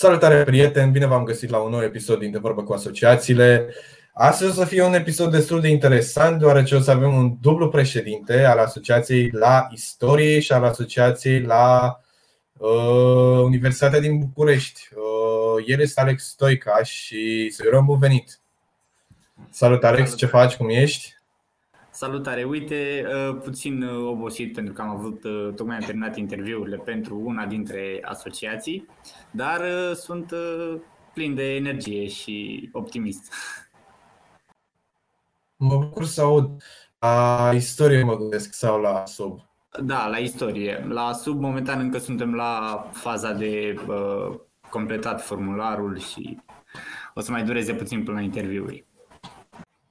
Salutare prieteni, bine v-am găsit la un nou episod din De Vorbă cu Asociațiile. Astăzi o să fie un episod destul de interesant, deoarece o să avem un dublu președinte al Asociației la Istorie și al Asociației la uh, Universitatea din București. Uh, el este Alex Stoica și să-i urăm bun venit. Salut Alex, ce faci, cum ești? Salutare! Uite, uh, puțin uh, obosit pentru că am avut, uh, tocmai am terminat interviurile pentru una dintre asociații, dar sunt plin de energie și optimist. Mă bucur să aud. La istorie mă gândesc sau la sub? Da, la istorie. La sub, momentan încă suntem la faza de uh, completat formularul și o să mai dureze puțin până la interviuri.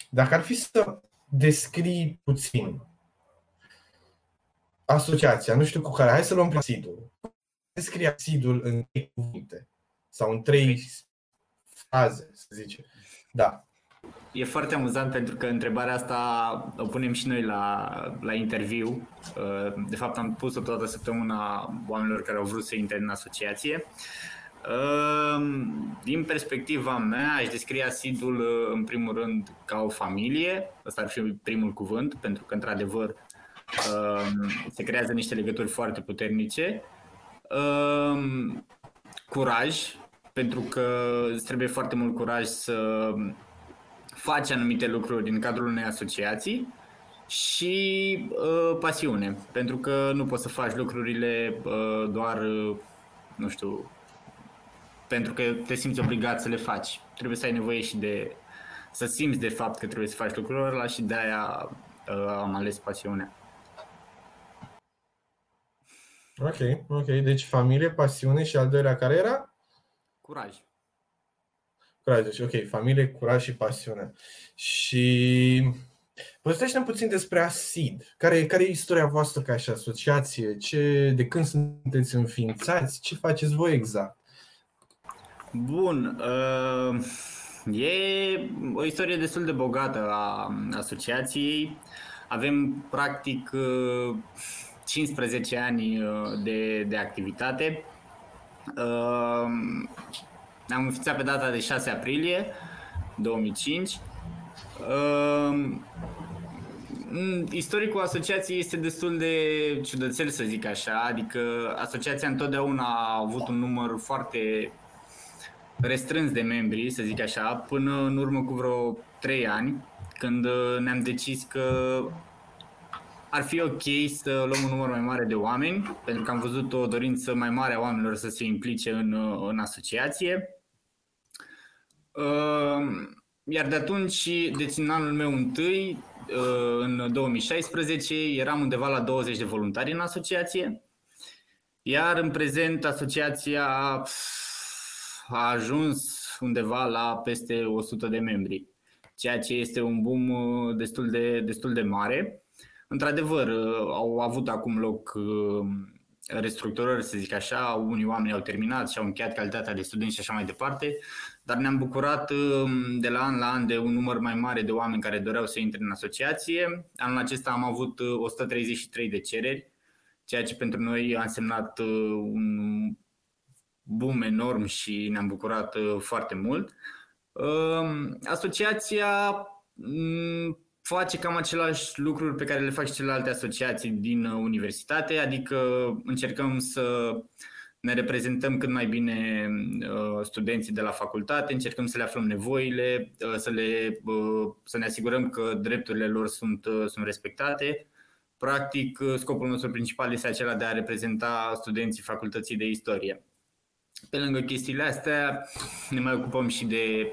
Dacă ar fi să descrii puțin asociația, nu știu cu care, hai să luăm acidul. Descrie acidul în trei cuvinte sau în trei fraze, să zice. Da. E foarte amuzant pentru că întrebarea asta o punem și noi la, la interviu. De fapt, am pus-o toată săptămâna oamenilor care au vrut să intre în asociație. Ehm, din perspectiva mea, aș descrie asidul uh, în primul rând ca o familie. Asta ar fi primul cuvânt, pentru că într-adevăr ehm, se creează niște legături foarte puternice. Ehm, curaj, pentru că îți trebuie foarte mult curaj să faci anumite lucruri în cadrul unei asociații și uh, pasiune, pentru că nu poți să faci lucrurile uh, doar, uh, nu știu, pentru că te simți obligat să le faci. Trebuie să ai nevoie și de să simți de fapt că trebuie să faci lucrurile ăla și de aia uh, am ales pasiunea. Ok, ok. Deci familie, pasiune și al doilea care era? Curaj. Curaj, deci ok, familie, curaj și pasiune. Și Povestește-ne puțin despre ASID. Care, care e istoria voastră ca și asociație? Ce, de când sunteți înființați? Ce faceți voi exact? Bun. Uh, e o istorie destul de bogată a asociației. Avem practic 15 uh, ani uh, de, de activitate. Am înființat pe data de 6 aprilie 2005. Istoricul asociației este destul de ciudățel, să zic așa, adică asociația întotdeauna a avut un număr foarte restrâns de membri, să zic așa, până în urmă cu vreo 3 ani, când uh, ne-am decis că ar fi ok să luăm un număr mai mare de oameni, pentru că am văzut o dorință mai mare a oamenilor să se implice în, uh, în asociație. Uh, iar de atunci, deci în anul meu întâi, în 2016, eram undeva la 20 de voluntari în asociație, iar în prezent asociația a ajuns undeva la peste 100 de membri, ceea ce este un boom uh, destul de, destul de mare. Într-adevăr, uh, au avut acum loc uh, restructurări, să zic așa, unii oameni au terminat și au încheiat calitatea de studenți și așa mai departe, dar ne-am bucurat de la an la an de un număr mai mare de oameni care doreau să intre în asociație. Anul acesta am avut 133 de cereri, ceea ce pentru noi a însemnat un boom enorm și ne-am bucurat uh, foarte mult. Um, asociația mm, face cam același lucruri pe care le fac și celelalte asociații din uh, universitate, adică încercăm să ne reprezentăm cât mai bine uh, studenții de la facultate, încercăm să le aflăm nevoile, să, le, să ne asigurăm că drepturile lor sunt, sunt respectate. Practic, scopul nostru principal este acela de a reprezenta studenții facultății de istorie. Pe lângă chestiile astea, ne mai ocupăm și de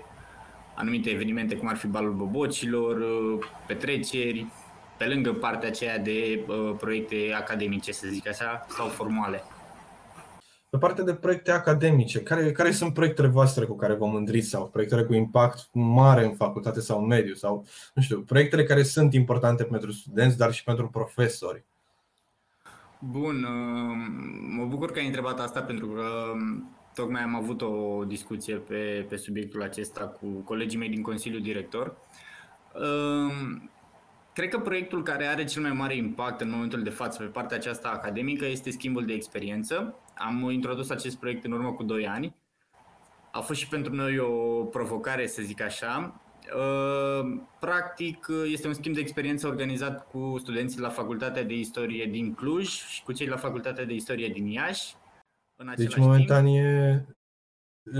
anumite evenimente, cum ar fi balul bobocilor, petreceri, pe lângă partea aceea de uh, proiecte academice, să zic așa, sau formale. Pe partea de proiecte academice, care, care sunt proiectele voastre cu care vă mândriți sau proiectele cu impact mare în facultate sau în mediu sau, nu știu, proiectele care sunt importante pentru studenți, dar și pentru profesori? Bun, uh, mă bucur că ai întrebat asta pentru că um, tocmai am avut o discuție pe, pe subiectul acesta cu colegii mei din Consiliul Director. Um, cred că proiectul care are cel mai mare impact în momentul de față pe partea aceasta academică este schimbul de experiență. Am introdus acest proiect în urmă cu 2 ani a fost și pentru noi o provocare, să zic așa. Uh, practic, este un schimb de experiență organizat cu studenții la Facultatea de Istorie din Cluj și cu cei la Facultatea de Istorie din Iași. În deci, momentan, e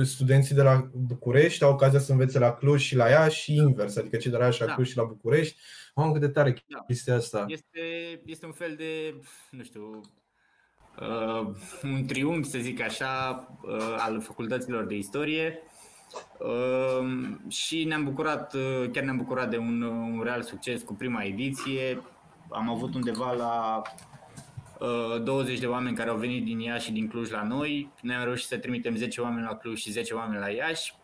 studenții de la București au ocazia să învețe la Cluj și la Iași și invers, adică cei de la Iași la da. Cluj și la București. Am cât de tare da. chestia asta. Este, este un fel de, nu știu, uh, un triunghi, să zic așa, uh, al facultăților de istorie. Uh, și ne-am bucurat, uh, chiar ne-am bucurat de un, un real succes cu prima ediție. Am avut undeva la 20 uh, de oameni care au venit din Iași și din Cluj la noi. Noi am reușit să trimitem 10 oameni la Cluj și 10 oameni la Iași.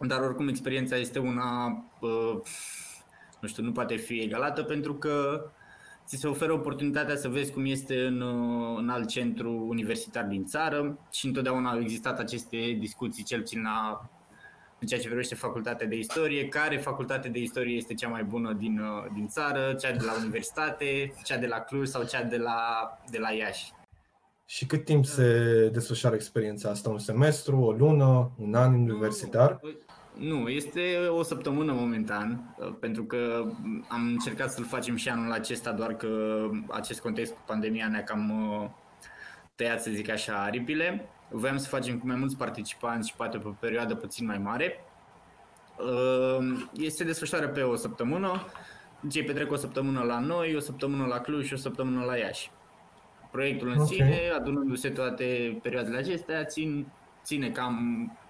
Dar oricum experiența este una, uh, nu știu, nu poate fi egalată pentru că ți se oferă oportunitatea să vezi cum este în, uh, în alt centru universitar din țară și întotdeauna au existat aceste discuții, cel puțin la în ceea ce privește facultatea de istorie, care facultate de istorie este cea mai bună din, uh, din țară, cea de la universitate, cea de la Cluj sau cea de la, de la Iași. Și cât timp se desfășoară experiența asta? Un semestru, o lună, un an universitar? Nu, este o săptămână momentan, uh, pentru că am încercat să-l facem și anul acesta, doar că acest context cu pandemia ne-a cam uh, tăiat, să zic așa, aripile. Voiam să facem cu mai mulți participanți și poate pe o perioadă puțin mai mare. Ehm, este desfășoară pe o săptămână, cei petrec o săptămână la noi, o săptămână la Cluj și o săptămână la Iași. Proiectul în okay. sine, adunându-se toate perioadele acestea, țin, ține cam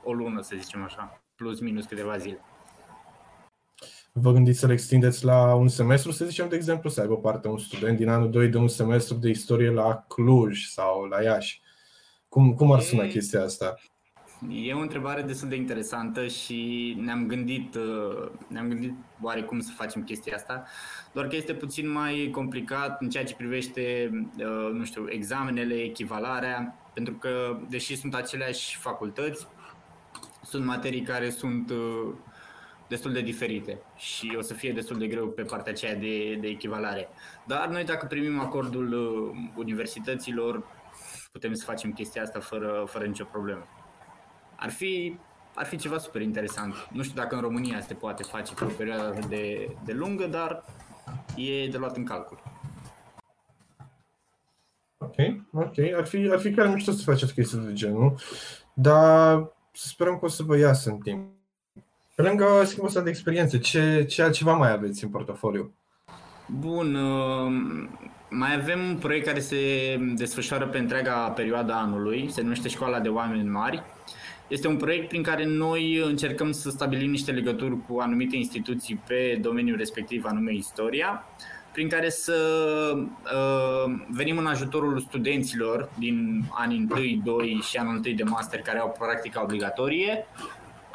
o lună, să zicem așa, plus minus câteva zile. Vă gândiți să le extindeți la un semestru, să zicem, de exemplu, să aibă parte un student din anul 2 de un semestru de istorie la Cluj sau la Iași? Cum, cum ar suna chestia asta? E o întrebare destul de interesantă și ne-am gândit, uh, ne-am gândit oarecum să facem chestia asta, doar că este puțin mai complicat în ceea ce privește, uh, nu știu, examenele, echivalarea, pentru că, deși sunt aceleași facultăți, sunt materii care sunt uh, destul de diferite și o să fie destul de greu pe partea aceea de, de echivalare. Dar noi dacă primim acordul universităților, putem să facem chestia asta fără, fără nicio problemă. Ar fi, ar fi ceva super interesant. Nu știu dacă în România se poate face pe o perioadă de, de lungă, dar e de luat în calcul. Ok, ok. Ar fi, ar fi chiar mișto să faceți chestii de genul, dar să sperăm că o să vă iasă în timp. Pe lângă schimbul ăsta de experiențe, ce, ce altceva mai aveți în portofoliu? Bun, uh, mai avem un proiect care se desfășoară pe întreaga perioadă anului, se numește Școala de Oameni Mari. Este un proiect prin care noi încercăm să stabilim niște legături cu anumite instituții pe domeniul respectiv, anume istoria, prin care să uh, venim în ajutorul studenților din anii 1, 2 și anul 1 de master care au practica obligatorie,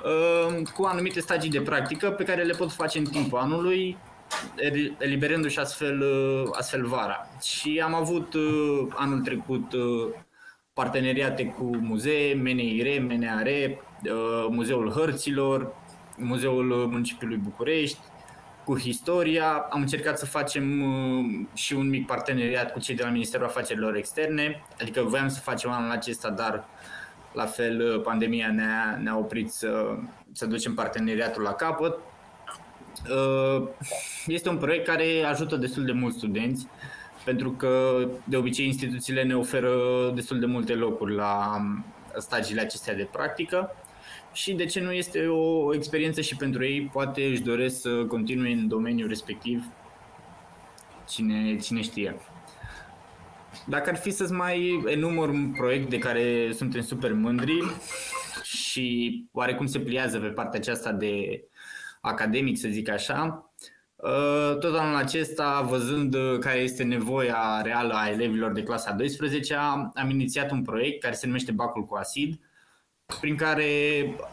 uh, cu anumite stagii de practică pe care le pot face în timpul anului, eliberându-și astfel, uh, astfel vara. Și am avut uh, anul trecut uh, parteneriate cu muzee, MNIR, MNAR, Muzeul Hărților, Muzeul Municipiului București, cu Historia. Am încercat să facem și un mic parteneriat cu cei de la Ministerul Afacerilor Externe, adică voiam să facem anul acesta, dar la fel pandemia ne-a, ne-a oprit să, să ducem parteneriatul la capăt. Uh, este un proiect care ajută destul de mulți studenți, pentru că de obicei instituțiile ne oferă destul de multe locuri la um, stagiile acestea de practică și de ce nu este o experiență și pentru ei, poate își doresc să continue în domeniul respectiv, cine, cine știe. Dacă ar fi să-ți mai enumăr un proiect de care suntem super mândri și oarecum se pliază pe partea aceasta de academic, să zic așa. Uh, tot anul acesta, văzând care este nevoia reală a elevilor de clasa 12 am inițiat un proiect care se numește Bacul cu Asid, prin care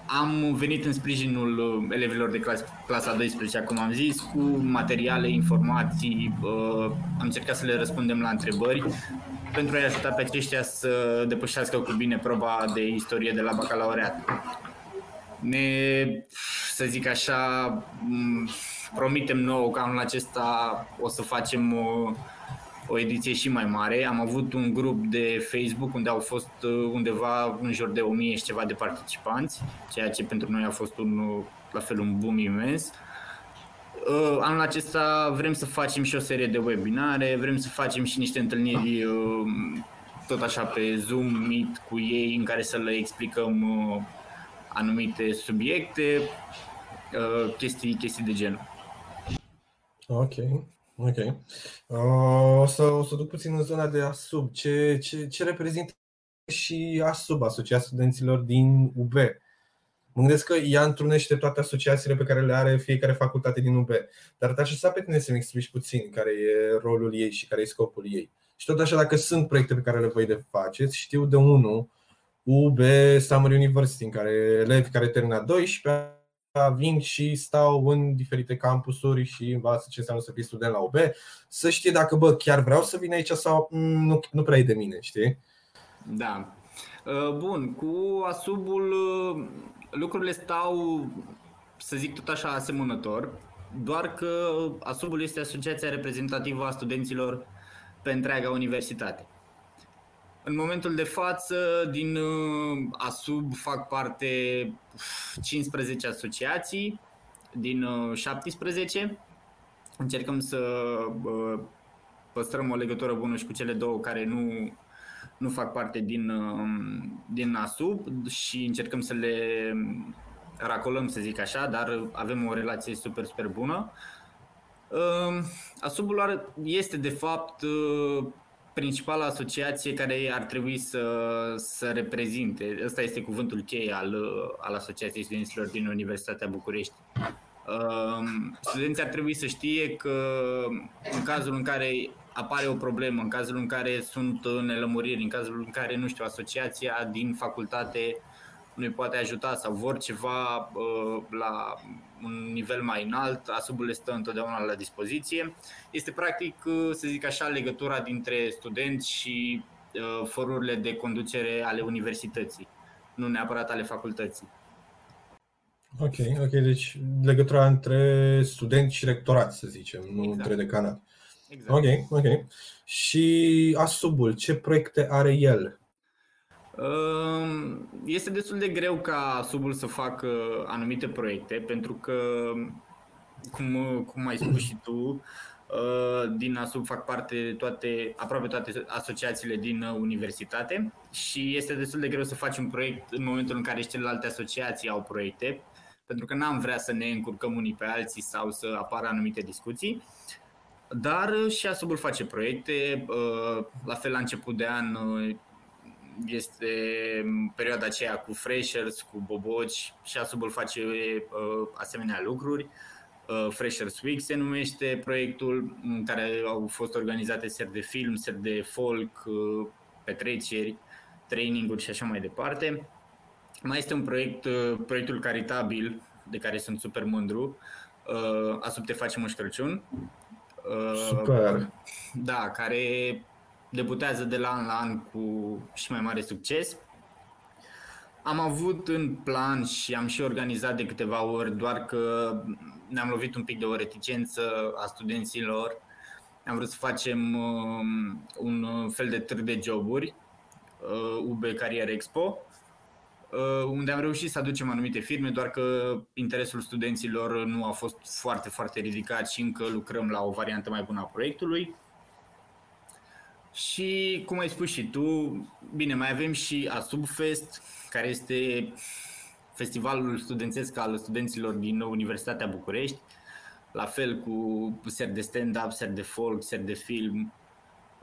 am venit în sprijinul elevilor de clasa 12, cum am zis, cu materiale, informații, uh, am încercat să le răspundem la întrebări pentru a-i ajuta pe aceștia să depășească cu bine proba de istorie de la bacalaureat. Ne să zic așa, promitem nou că anul acesta o să facem o ediție și mai mare. Am avut un grup de Facebook unde au fost undeva în jur de 1000 și ceva de participanți, ceea ce pentru noi a fost un, la fel un boom imens. Anul acesta vrem să facem și o serie de webinare, vrem să facem și niște întâlniri tot așa pe Zoom, Meet cu ei în care să le explicăm anumite subiecte, chestii, chestii de genul. Ok, ok. Uh, o, să, o să duc puțin în zona de ASUB. Ce, ce, ce reprezintă și ASUB, Asociația Studenților din UB? Mă gândesc că ea întrunește toate asociațiile pe care le are fiecare facultate din UB. Dar te aș pe tine să-mi explici puțin care e rolul ei și care e scopul ei. Și tot așa, dacă sunt proiecte pe care le voi de faceți, știu de unul, UB Summer University, în care elevi care termină 12 vin și stau în diferite campusuri și învață ce înseamnă să fii student la UB, să știe dacă, bă, chiar vreau să vin aici sau mm, nu, nu prea e de mine, știi? Da. Uh, bun, cu Asubul uh, lucrurile stau, să zic tot așa, asemănător, doar că Asubul este asociația reprezentativă a studenților pe întreaga universitate. În momentul de față, din uh, ASUB fac parte 15 asociații din 17. Încercăm să păstrăm o legătură bună și cu cele două care nu, nu fac parte din, din ASUB și încercăm să le racolăm, să zic așa, dar avem o relație super, super bună. Asubul este de fapt principala asociație care ar trebui să, să reprezinte. Ăsta este cuvântul cheie al, al Asociației Studenților din Universitatea București. Studenții ar trebui să știe că în cazul în care apare o problemă, în cazul în care sunt nelămuriri, în cazul în care, nu știu, asociația din facultate nu-i poate ajuta sau vor ceva uh, la un nivel mai înalt, asubul le stă întotdeauna la dispoziție. Este practic, uh, să zic așa, legătura dintre studenți și uh, forurile de conducere ale universității, nu neapărat ale facultății. Ok, ok, deci legătura între studenți și rectorat, să zicem, nu Exact. între decanat. Exact. Ok, ok. Și Asubul, ce proiecte are el? Ehm, Este destul de greu ca subul să facă anumite proiecte, pentru că, cum, cum ai spus și tu, eh, din ASUB fac parte toate, aproape toate asociațiile din universitate și este destul de greu să faci un proiect în momentul în care și celelalte asociații au proiecte, pentru că n-am vrea să ne încurcăm unii pe alții sau să apară anumite discuții. Dar și Asubul face proiecte, eh, la fel la început de an eh, este perioada aceea cu freshers, cu boboci și Asubul face uh, asemenea lucruri. Uh, freshers Week se numește proiectul în care au fost organizate seri de film, seri de folk, uh, petreceri, traininguri și așa mai departe. Mai este un proiect, uh, proiectul caritabil, de care sunt super mândru, uh, Asub te face Moș Crăciun. Uh, Super! Da, care debutează de la an la an cu și mai mare succes. Am avut în plan și am și organizat de câteva ori, doar că ne-am lovit un pic de o reticență a studenților. Am vrut să facem um, un fel de târg de joburi, UB uh, Career Expo, uh, unde am reușit să aducem anumite firme, doar că interesul studenților nu a fost foarte, foarte ridicat și încă lucrăm la o variantă mai bună a proiectului. Și cum ai spus și tu, bine, mai avem și Asubfest, care este festivalul studențesc al studenților din Universitatea București, la fel cu seri de stand-up, seri de folk, seri de film,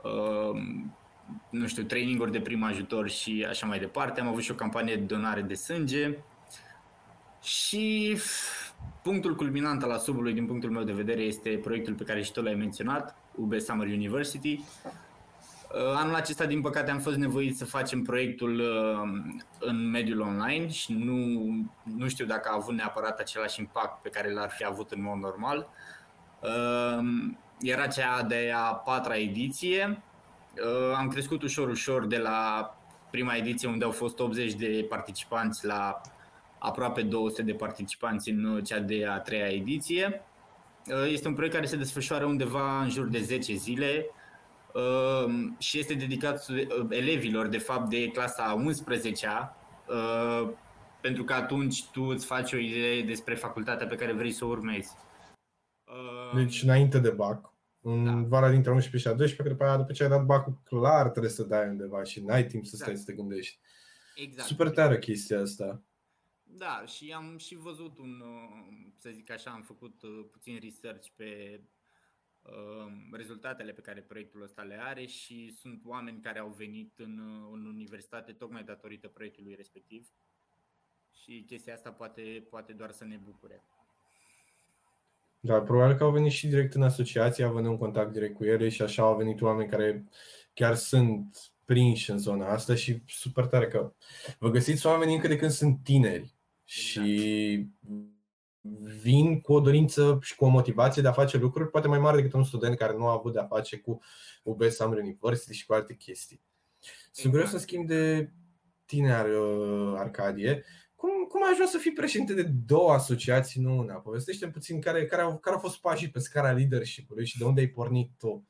uh, nu știu, traininguri de prim ajutor și așa mai departe. Am avut și o campanie de donare de sânge. Și punctul culminant al Asubului din punctul meu de vedere este proiectul pe care și tu l-ai menționat, UB Summer University, Uh, anul acesta, din păcate, am fost nevoit să facem proiectul uh, în mediul online și nu, nu știu dacă a avut neapărat același impact pe care l-ar fi avut în mod normal. Uh, era cea de a patra ediție. Am crescut ușor, ușor de la prima ediție unde au fost 80 de participanți la aproape 200 de participanți în cea de a treia ediție. Este un proiect care se desfășoară undeva în jur de 10 zile, uh, și este dedicat elevilor, de fapt, de clasa 11-a, pentru că atunci tu îți faci o idee despre facultatea pe care vrei să o urmezi. Deci înainte de BAC, în da. vara dintre 11 și a 12, cred că după ce ai dat bacul clar trebuie să dai undeva și n-ai timp să stai exact. să te gândești. Exact. Super tare chestia asta. Da, și am și văzut un, uh, să zic așa, am făcut uh, puțin research pe uh, rezultatele pe care proiectul ăsta le are și sunt oameni care au venit în, în universitate tocmai datorită proiectului respectiv. Și chestia asta poate, poate doar să ne bucure. Da, probabil că au venit și direct în asociație, având un contact direct cu ele și așa au venit oameni care chiar sunt prinși în zona asta și super tare că vă găsiți oameni încă de când sunt tineri. Și vin cu o dorință și cu o motivație de a face lucruri poate mai mare decât un student care nu a avut de a face cu UB Summer University și cu alte chestii. Sunt exact. să schimb de tine, Arcadie. Cum, cum ai ajuns să fii președinte de două asociații, nu una? Povestește puțin care, care, au, care au fost pașii pe scara leadership-ului și de unde ai pornit tu.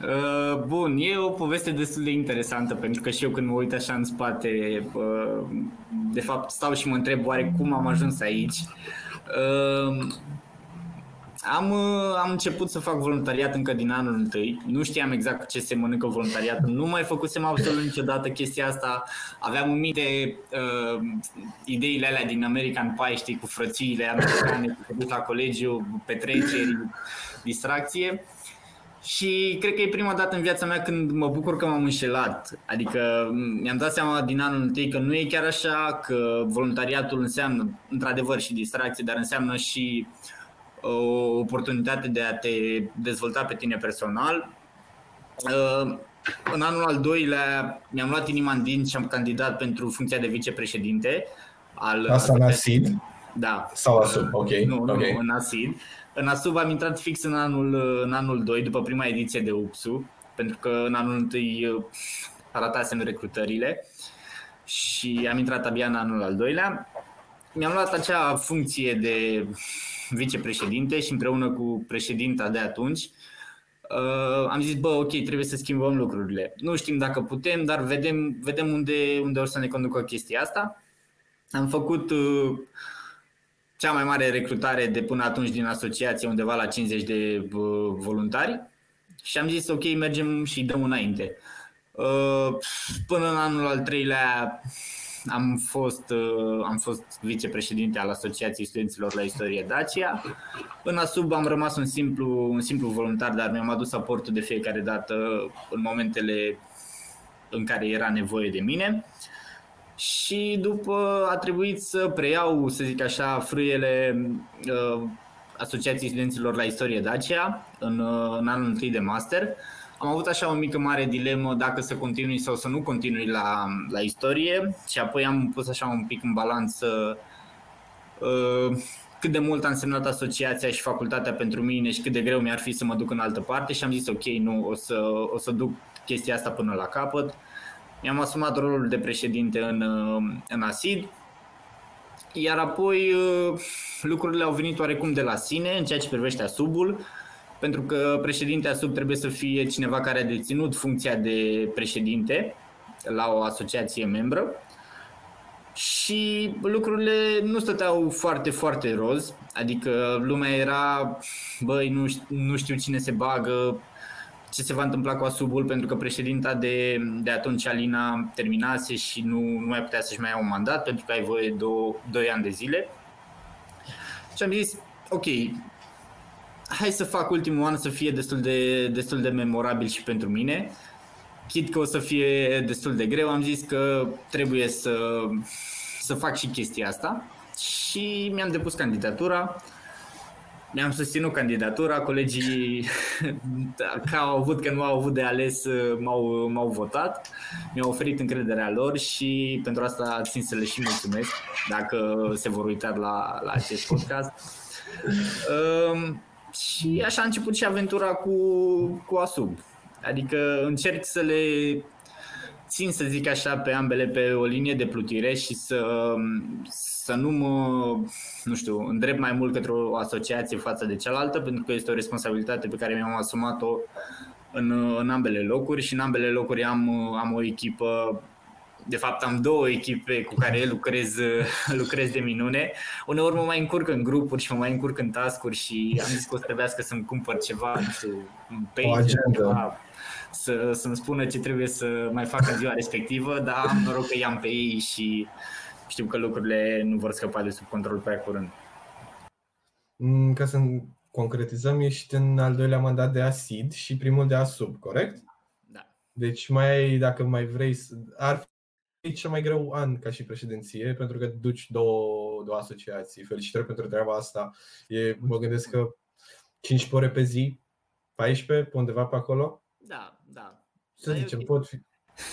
Uh, bun, e o poveste destul de interesantă pentru că și eu când mă uit așa în spate, uh, de fapt stau și mă întreb oare cum am ajuns aici. Uh, am, am început să fac voluntariat încă din anul întâi. Nu știam exact ce se mănâncă voluntariat. Nu mai făcusem absolut niciodată chestia asta. Aveam în minte uh, ideile alea din American Pie, știi, cu frățiile americane, cu la colegiu, petreceri, distracție. Și cred că e prima dată în viața mea când mă bucur că m-am înșelat. Adică mi-am dat seama din anul întâi că nu e chiar așa, că voluntariatul înseamnă într-adevăr și distracție, dar înseamnă și o oportunitate de a te dezvolta pe tine personal. Uh, în anul al doilea mi-am luat inima în din și am candidat pentru funcția de vicepreședinte. Al Asta în ASID? Da. Sau ASUB, ok. Nu, nu, okay. în ASID. În ASUB am intrat fix în anul, în anul 2, după prima ediție de UPSU, pentru că în anul 1 uh, aratasem recrutările și am intrat abia în anul al doilea. Mi-am luat acea funcție de vicepreședinte și împreună cu președinta de atunci uh, am zis, bă, ok, trebuie să schimbăm lucrurile. Nu știm dacă putem, dar vedem, vedem unde, unde o să ne conducă chestia asta. Am făcut uh, cea mai mare recrutare de până atunci din asociație, undeva la 50 de uh, voluntari și am zis, ok, mergem și dăm înainte. Uh, până în anul al treilea am fost, uh, am fost vicepreședinte al Asociației Studenților la Istorie Dacia. În Asub am rămas un simplu, un simplu voluntar, dar mi-am adus aportul de fiecare dată în momentele în care era nevoie de mine. Și după a trebuit să preiau, să zic așa, frâiele uh, Asociației Studenților la Istorie Dacia în, uh, în anul întâi de master am avut așa o mică mare dilemă dacă să continui sau să nu continui la, la istorie și apoi am pus așa un pic în balanță uh, cât de mult a însemnat asociația și facultatea pentru mine și cât de greu mi-ar fi să mă duc în altă parte și am zis ok, nu, o să, o să duc chestia asta până la capăt. Mi-am asumat rolul de președinte în, uh, în ASID, iar apoi uh, lucrurile au venit oarecum de la sine în ceea ce privește asubul pentru că președintea sub trebuie să fie cineva care a deținut funcția de președinte la o asociație membră. Și lucrurile nu stăteau foarte, foarte roz, adică lumea era, băi, nu, nu știu cine se bagă, ce se va întâmpla cu Asubul, pentru că președinta de, de atunci, Alina, terminase și nu, nu mai putea să-și mai ia un mandat, pentru că ai voie de 2 ani de zile. Și am zis, ok, hai să fac ultimul an să fie destul de, destul de memorabil și pentru mine. Chit că o să fie destul de greu, am zis că trebuie să, să fac și chestia asta și mi-am depus candidatura. Mi-am susținut candidatura, colegii că au avut că nu au avut de ales m-au, m-au votat, mi-au oferit încrederea lor și pentru asta țin să le și mulțumesc dacă se vor uita la, la acest podcast. Um, și așa a început și aventura cu, cu Asub. Adică încerc să le țin, să zic așa, pe ambele pe o linie de plutire și să, să nu mă, nu știu, îndrept mai mult către o asociație față de cealaltă, pentru că este o responsabilitate pe care mi-am asumat-o în, în ambele locuri și în ambele locuri am, am o echipă de fapt am două echipe cu care lucrez, lucrez de minune. Uneori mă mai încurc în grupuri și mă mai încurc în tascuri și am zis că o să trebuiască să-mi cumpăr ceva, nu știu, un page, ceva, să, să-mi spună ce trebuie să mai fac în ziua respectivă, dar am noroc că i-am pe ei și știu că lucrurile nu vor scăpa de sub control prea curând. Mm, ca să concretizăm, ești în al doilea mandat de ASID și primul de ASUB, corect? Da. Deci mai dacă mai vrei să... Ar fi cel mai greu an ca și președinție, pentru că duci două, două asociații. Felicitări pentru treaba asta. E, mă gândesc că 5 ore pe zi, 14, pe undeva pe acolo? Da, da. Să da, zicem, pot fi.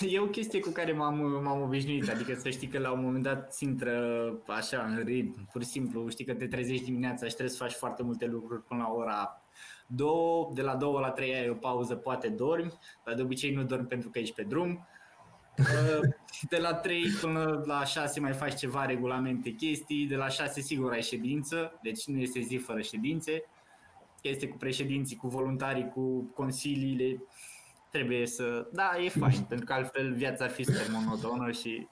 E o chestie cu care m-am, m-am obișnuit, adică să știi că la un moment dat ți intră așa în ritm, pur și simplu, știi că te trezești dimineața și trebuie să faci foarte multe lucruri până la ora 2, de la 2 la 3 ai o pauză, poate dormi, dar de obicei nu dormi pentru că ești pe drum. De la 3 până la 6 mai faci ceva regulamente, chestii, de la 6 sigur ai ședință, deci nu este zi fără ședințe. Este cu președinții, cu voluntarii, cu consiliile, trebuie să... Da, e fain, pentru că altfel viața ar fi super monotonă și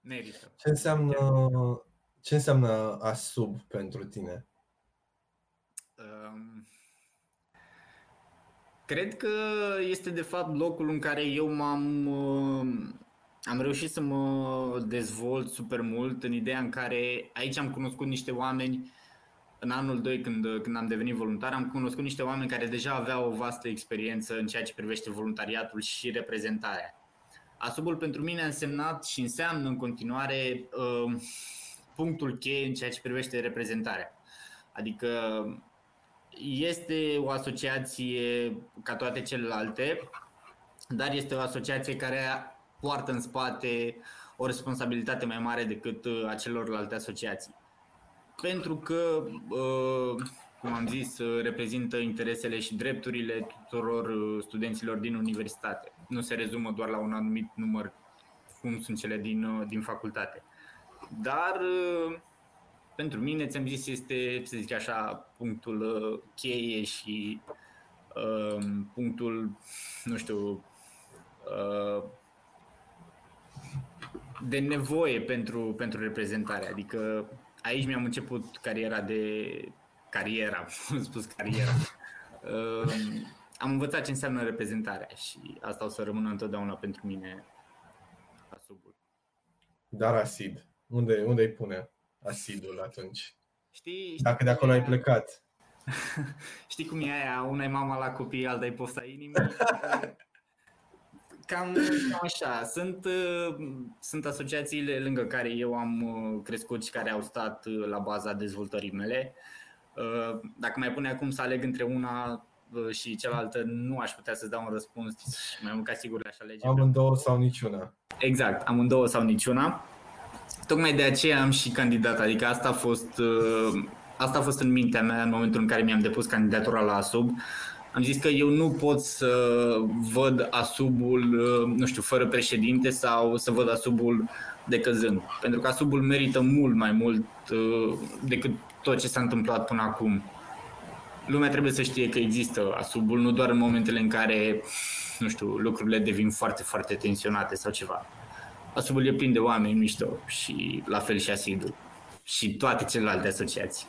merită. Ce înseamnă, ce înseamnă ASUB pentru tine? Um, cred că este de fapt locul în care eu m-am uh, am reușit să mă dezvolt super mult în ideea în care aici am cunoscut niște oameni în anul 2 când, când am devenit voluntar, am cunoscut niște oameni care deja aveau o vastă experiență în ceea ce privește voluntariatul și reprezentarea. Asubul pentru mine a însemnat și înseamnă în continuare uh, punctul cheie în ceea ce privește reprezentarea. Adică este o asociație ca toate celelalte, dar este o asociație care poartă în spate o responsabilitate mai mare decât uh, a celorlalte asociații pentru că, uh, cum am zis, uh, reprezintă interesele și drepturile tuturor uh, studenților din universitate. Nu se rezumă doar la un anumit număr, cum sunt cele din, din facultate. Dar, pentru mine, ți-am zis, este, să zic așa, punctul cheie și punctul, nu știu, de nevoie pentru, pentru reprezentare. Adică aici mi-am început cariera de cariera, am spus cariera. Uh, am învățat ce înseamnă reprezentarea și asta o să rămână întotdeauna pentru mine asubul. Dar asid, unde, unde îi pune asidul atunci? Știi, știi Dacă de acolo ai plecat. știi cum e aia, una e mama la copii, alta e pofta inimii? Cam, cam așa. Sunt, uh, sunt asociațiile lângă care eu am uh, crescut și care au stat uh, la baza dezvoltării mele. Dacă mai pune acum să aleg între una și cealaltă, nu aș putea să-ți dau un răspuns mai mult ca sigur le-aș alege. Amândouă sau niciuna. Exact, amândouă sau niciuna. Tocmai de aceea am și candidat, adică asta a fost, asta a fost în mintea mea în momentul în care mi-am depus candidatura la ASUB am zis că eu nu pot să văd asubul, uh, nu știu, fără președinte sau să văd asubul decăzând. Pentru că asubul merită mult mai mult uh, decât tot ce s-a întâmplat până acum. Lumea trebuie să știe că există asubul, nu doar în momentele în care, nu știu, lucrurile devin foarte, foarte tensionate sau ceva. Asubul e plin de oameni mișto și la fel și asidul și toate celelalte asociații.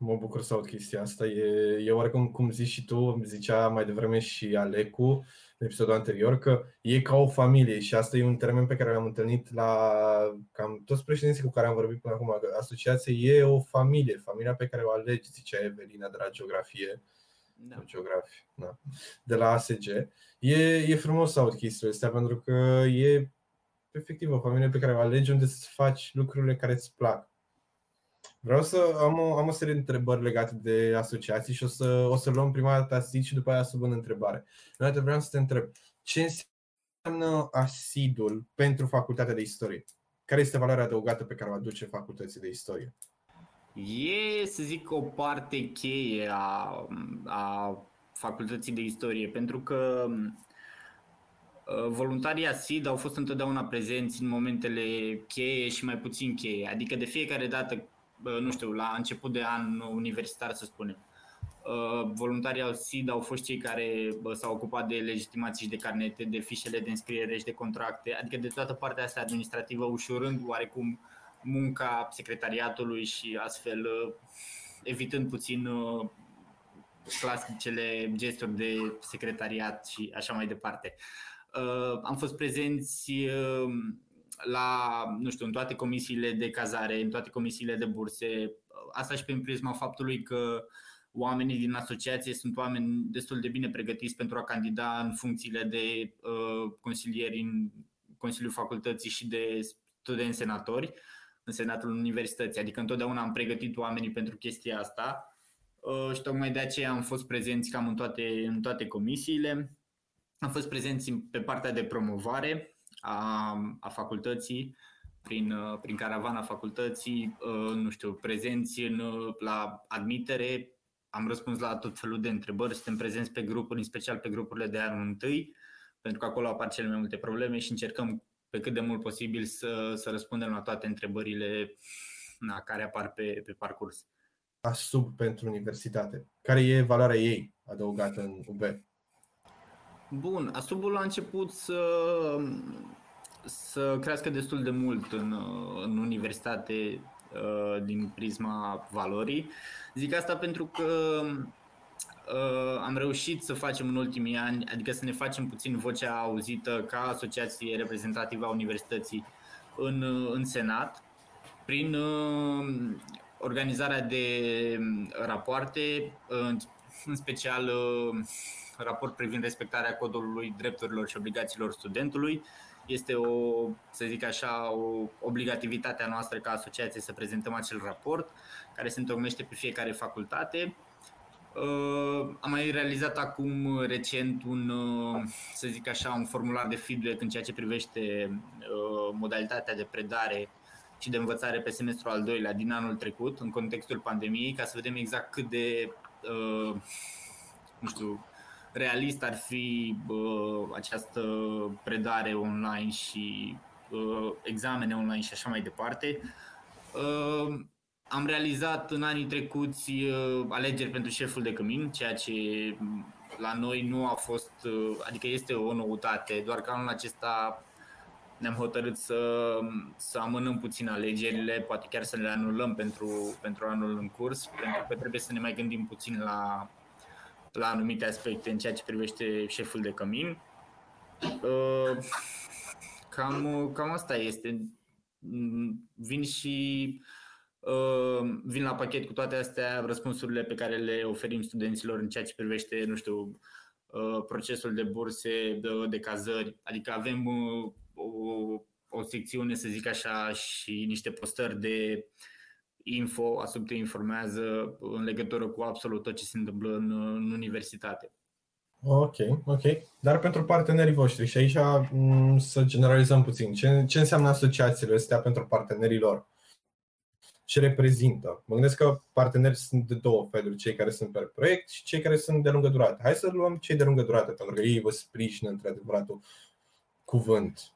Mă bucur să aud chestia asta. E, e oarecum cum zici și tu, zicea mai devreme și Alecu în episodul anterior, că e ca o familie și asta e un termen pe care l-am întâlnit la cam toți președinții cu care am vorbit până acum. Asociație e o familie, familia pe care o alegi, zicea Evelina de la geografie. Da. Geografie, da. De la ASG. E, e frumos să aud chestiile astea pentru că e efectiv o familie pe care o alegi unde să faci lucrurile care îți plac Vreau să am o, am o serie de întrebări legate de asociații și o să, o să luăm prima dată ASID și după aia sub în întrebare. Înainte vreau să te întreb, ce înseamnă ASID-ul pentru facultatea de istorie? Care este valoarea adăugată pe care o aduce facultății de istorie? E, să zic, o parte cheie a, a facultății de istorie, pentru că uh, voluntarii ASID au fost întotdeauna prezenți în momentele cheie și mai puțin cheie. Adică de fiecare dată nu știu, la început de an universitar, să spunem. Uh, voluntarii au SID au fost cei care s-au ocupat de legitimații și de carnete, de fișele de înscriere și de contracte, adică de toată partea asta administrativă, ușurând oarecum munca secretariatului și astfel uh, evitând puțin uh, clasicele gesturi de secretariat și așa mai departe. Am fost prezenți la, nu știu, în toate comisiile de cazare, în toate comisiile de burse, asta și prin prisma faptului că uh, oamenii din asociație sunt oameni destul de bine pregătiți pentru a candida în funcțiile de uh, consilieri în Consiliul Facultății și de studenți senatori în Senatul Universității. Adică întotdeauna am pregătit oamenii pentru chestia asta uh, și tocmai de aceea am fost prezenți cam în toate, în toate comisiile. Am fost prezenți pe partea de promovare a, a facultății, prin, uh, prin caravana facultății, uh, nu știu, prezenți în, la admitere, am răspuns la tot felul de întrebări, suntem prezenți pe grupuri, în special pe grupurile de anul întâi, pentru că acolo apar cele mai multe probleme și încercăm pe cât de mult posibil să, să răspundem la toate întrebările na, care apar pe, pe parcurs. ASUB pentru universitate. Care e valoarea ei adăugată în UB? Bun, ASUB-ul a început să, să crească destul de mult în, în universitate Uh, din prisma valorii. Zic asta pentru că uh, am reușit să facem în ultimii ani, adică să ne facem puțin vocea auzită ca asociație reprezentativă a universității în, în Senat, prin uh, organizarea de rapoarte, în special raport privind respectarea codului drepturilor și obligațiilor studentului, este o, să zic așa, o obligativitate a noastră ca asociație să prezentăm acel raport care se întocmește pe fiecare facultate. Uh, am mai realizat acum recent un, uh, să zic așa, un formular de feedback în ceea ce privește uh, modalitatea de predare și de învățare pe semestrul al doilea din anul trecut, în contextul pandemiei, ca să vedem exact cât de, nu știu, realist ar fi uh, această predare online și uh, examene online și așa mai departe. Uh, am realizat în anii trecuți uh, alegeri pentru șeful de cămin, ceea ce la noi nu a fost, uh, adică este o noutate, doar că anul acesta ne-am hotărât să, să amânăm puțin alegerile, poate chiar să le anulăm pentru, pentru anul în curs, pentru că trebuie să ne mai gândim puțin la la anumite aspecte în ceea ce privește șeful de cămin. Uh, cam, cam asta este. Vin și uh, vin la pachet cu toate astea răspunsurile pe care le oferim studenților în ceea ce privește, nu știu, uh, procesul de burse, de, de cazări. Adică avem o, o secțiune, să zic așa, și niște postări de info, Asub te informează în legătură cu absolut tot ce se întâmplă în, în universitate. Ok, ok. Dar pentru partenerii voștri, și aici mm, să generalizăm puțin, ce, ce înseamnă asociațiile astea pentru partenerii lor? Ce reprezintă? Mă gândesc că parteneri sunt de două feluri, cei care sunt pe proiect și cei care sunt de lungă durată. Hai să luăm cei de lungă durată, pentru că ei vă sprijină între adevăratul cuvânt.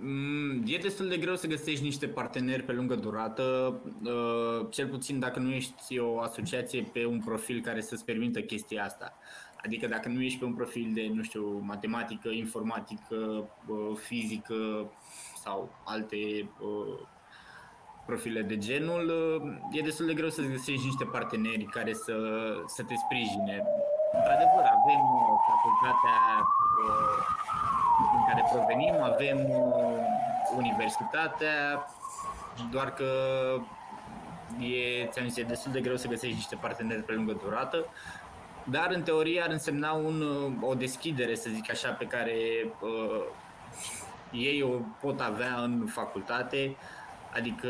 Mm, e destul de greu să găsești niște parteneri pe lungă durată, uh, cel puțin dacă nu ești o asociație pe un profil care să-ți permită chestia asta. Adică dacă nu ești pe un profil de, nu știu, matematică, informatică, uh, fizică sau alte uh, profile de genul, e destul de greu să găsești niște parteneri care să, să te sprijine. Într-adevăr, avem facultatea din care provenim, avem uh, universitatea, doar că e, ți-am zis, e destul de greu să găsești niște parteneri pe lungă durată, dar în teorie ar însemna un, uh, o deschidere, să zic așa, pe care uh, ei o pot avea în facultate, adică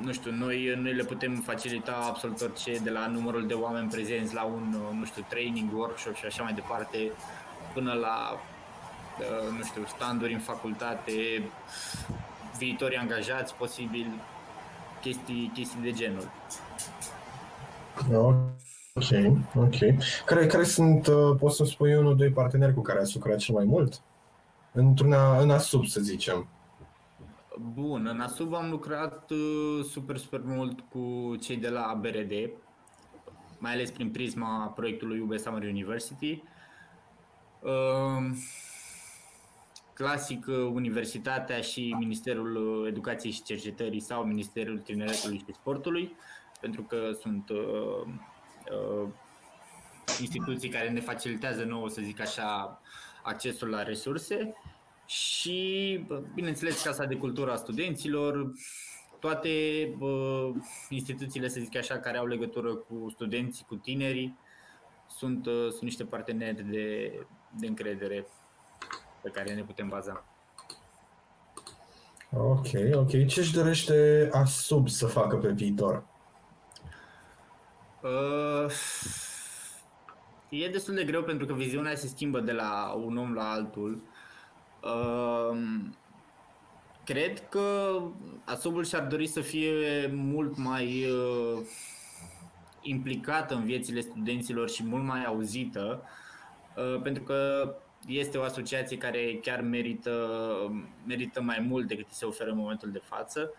nu știu, noi, noi le putem facilita absolut orice de la numărul de oameni prezenți la un, uh, nu știu, training, workshop și așa mai departe, până la, uh, nu știu, standuri în facultate, viitori angajați, posibil, chestii, chestii de genul. Ok, ok. Care, care sunt, uh, poți să spui, unul, doi parteneri cu care ați lucrat cel mai mult? Într-una, în ASUB, să zicem. Bun, în ASUB am lucrat uh, super, super mult cu cei de la BRD, mai ales prin prisma proiectului UB Summer University. Uh, clasic, Universitatea și Ministerul Educației și Cercetării sau Ministerul Tineretului și Sportului, pentru că sunt uh, uh, instituții care ne facilitează nouă, să zic așa, accesul la resurse și, bineînțeles, Casa de Cultură a Studenților, toate uh, instituțiile, să zic așa, care au legătură cu studenții, cu tinerii, sunt, uh, sunt niște parteneri de, de încredere pe care ne putem baza. Ok, ok. Ce își dorește ASUB să facă pe viitor? Uh, e destul de greu pentru că viziunea se schimbă de la un om la altul. Uh, cred că Asobul și-ar dori să fie mult mai uh, implicată în viețile studenților și mult mai auzită, uh, pentru că este o asociație care chiar merită, merită mai mult decât se oferă în momentul de față,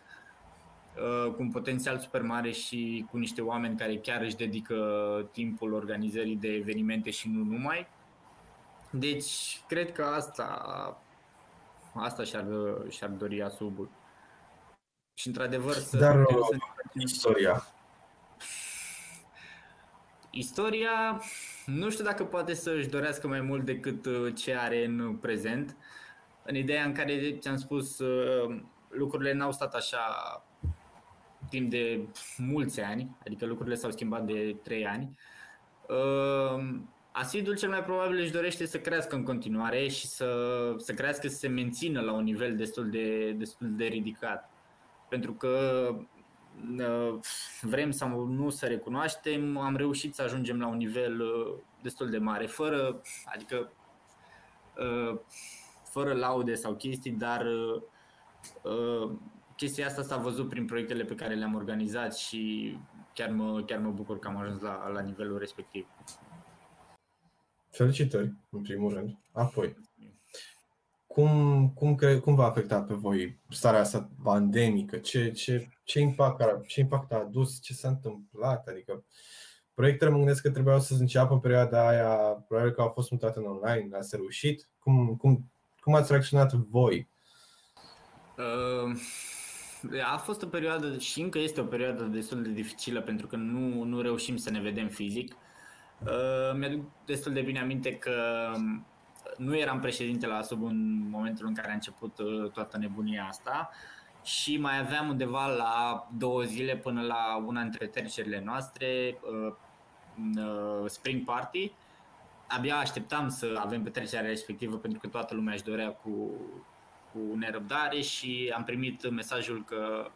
uh, cu un potențial super mare și cu niște oameni care chiar își dedică timpul organizării de evenimente și nu numai. Deci, cred că asta, asta și-ar, și-ar dori Asubul. Și într-adevăr să... Dar să... istoria. Istoria, nu știu dacă poate să își dorească mai mult decât uh, ce are în prezent. În ideea în care, ți-am spus, uh, lucrurile n-au stat așa timp de mulți ani, adică lucrurile s-au schimbat de 3 ani. Uh, Asidul cel mai probabil își dorește să crească în continuare și să, să crească să se mențină la un nivel destul de, destul de ridicat. Pentru că vrem sau nu să recunoaștem, am reușit să ajungem la un nivel uh, destul de mare, fără, adică uh, fără laude sau chestii, dar uh, chestia asta s-a văzut prin proiectele pe care le-am organizat și chiar mă, chiar mă bucur că am ajuns la, la nivelul respectiv. Felicitări, în primul rând. Apoi, cum, cum, cre- cum va afecta pe voi starea asta pandemică? Ce, ce, ce, impact, ce impact a adus? Ce s-a întâmplat? Adică proiectele mă gândesc că trebuiau să înceapă în perioada aia, probabil că au fost mutate în online, ați reușit? Cum, cum, cum ați reacționat voi? Uh, a fost o perioadă și încă este o perioadă destul de dificilă pentru că nu, nu reușim să ne vedem fizic. Uh, mi-aduc destul de bine aminte că nu eram președinte la sub în momentul în care a început uh, toată nebunia asta și mai aveam undeva la două zile până la una dintre trecerile noastre, uh, uh, Spring Party. Abia așteptam să avem petrecerea respectivă pentru că toată lumea își dorea cu, cu nerăbdare și am primit mesajul că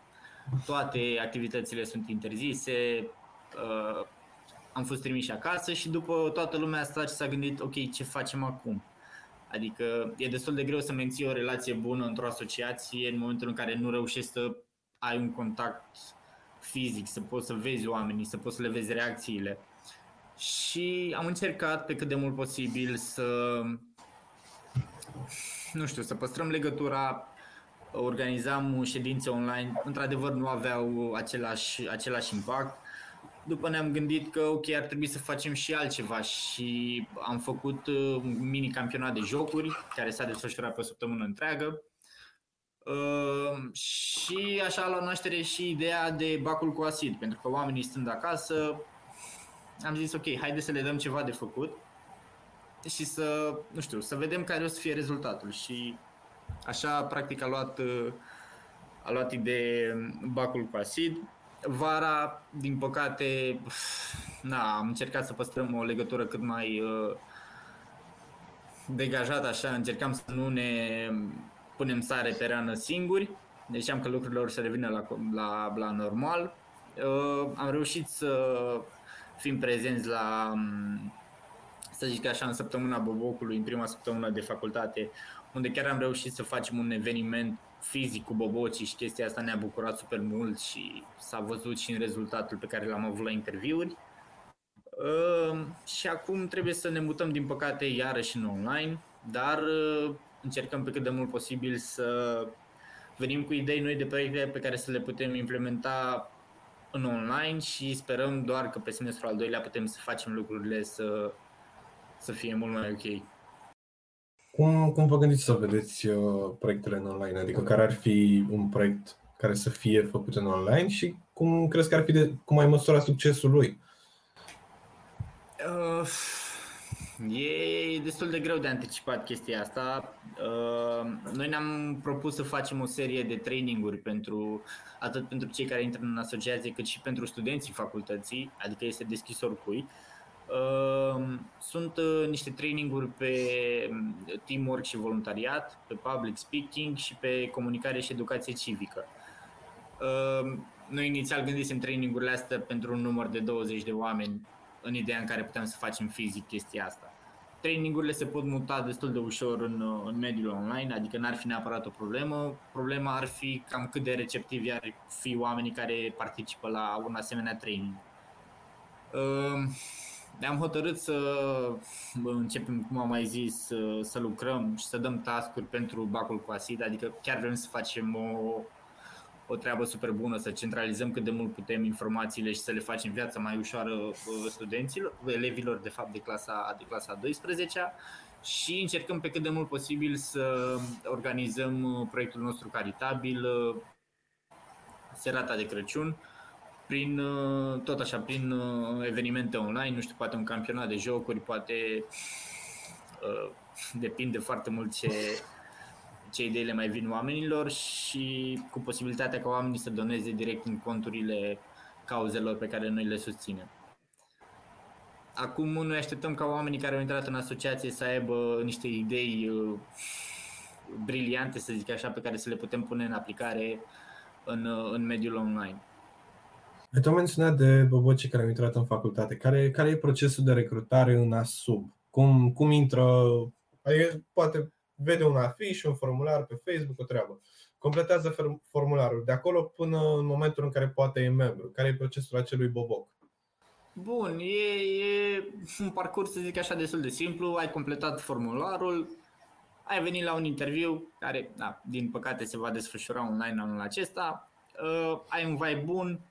toate activitățile sunt interzise, am fost trimiși acasă și după toată lumea a stat și s-a gândit, ok, ce facem acum? Adică e destul de greu să menții o relație bună într-o asociație în momentul în care nu reușești să ai un contact fizic, să poți să vezi oamenii, să poți să le vezi reacțiile. Și am încercat pe cât de mult posibil să, nu știu, să păstrăm legătura, organizam ședințe online, într-adevăr nu aveau același, același impact, după ne-am gândit că ok, ar trebui să facem și altceva și am făcut uh, un mini campionat de jocuri care s-a desfășurat pe o săptămână întreagă. Uh, și așa la naștere și ideea de bacul cu acid, pentru că oamenii stând acasă, am zis ok, haide să le dăm ceva de făcut și să, nu știu, să vedem care o să fie rezultatul și așa practic a luat, uh, a luat idee bacul cu acid Vara, din păcate, na, am încercat să păstrăm o legătură cât mai uh, degajată, așa, încercam să nu ne punem sare pe rană singuri, deci știam că lucrurile or să revină la, la, la normal. Uh, am reușit să fim prezenți la, să zic așa, în săptămâna Bobocului, în prima săptămână de facultate, unde chiar am reușit să facem un eveniment fizic cu bobocii și chestia asta ne-a bucurat super mult și s-a văzut și în rezultatul pe care l-am avut la interviuri. Uh, și acum trebuie să ne mutăm din păcate iarăși în online, dar uh, încercăm pe cât de mult posibil să venim cu idei noi de proiecte pe care să le putem implementa în online și sperăm doar că pe semestrul al doilea putem să facem lucrurile să, să fie mult mai ok. Cum, cum vă gândiți să vedeți uh, proiectele în online? Adică care ar fi un proiect care să fie făcut în online și cum crezi că ar fi de, cum ai măsura succesul lui? Uh, e destul de greu de anticipat chestia asta. Uh, noi ne-am propus să facem o serie de traininguri pentru atât pentru cei care intră în asociație, cât și pentru studenții facultății, adică este deschis oricui. Uh, sunt uh, niște traininguri pe teamwork și voluntariat, pe public speaking și pe comunicare și educație civică. Uh, noi inițial gândisem trainingurile astea pentru un număr de 20 de oameni în ideea în care putem să facem fizic chestia asta. Trainingurile se pot muta destul de ușor în, în mediul online, adică n-ar fi neapărat o problemă. Problema ar fi cam cât de receptivi ar fi oamenii care participă la un asemenea training. Uh, ne-am hotărât să începem, cum am mai zis, să, să lucrăm și să dăm task pentru bacul cu acid, adică chiar vrem să facem o, o treabă super bună, să centralizăm cât de mult putem informațiile și să le facem viața mai ușoară uh, studenților, elevilor de fapt de clasa, de clasa 12 și încercăm pe cât de mult posibil să organizăm uh, proiectul nostru caritabil uh, Serata de Crăciun, prin, tot așa, prin evenimente online, nu știu, poate un campionat de jocuri, poate depinde foarte mult ce, ce idei le mai vin oamenilor și cu posibilitatea ca oamenii să doneze direct în conturile cauzelor pe care noi le susținem. Acum noi așteptăm ca oamenii care au intrat în asociație să aibă niște idei uh, briliante, să zic așa, pe care să le putem pune în aplicare în, uh, în mediul online. Ai tot menționat de bobocii care au intrat în facultate. Care, care e procesul de recrutare în ASUB? Cum, cum intră? Adică, poate vede un afiș, un formular pe Facebook, o treabă. Completează formularul de acolo până în momentul în care poate e membru. Care e procesul acelui boboc? Bun, e, e un parcurs, să zic așa, destul de simplu. Ai completat formularul, ai venit la un interviu care, da, din păcate, se va desfășura online anul acesta. Uh, ai un vibe bun, uh,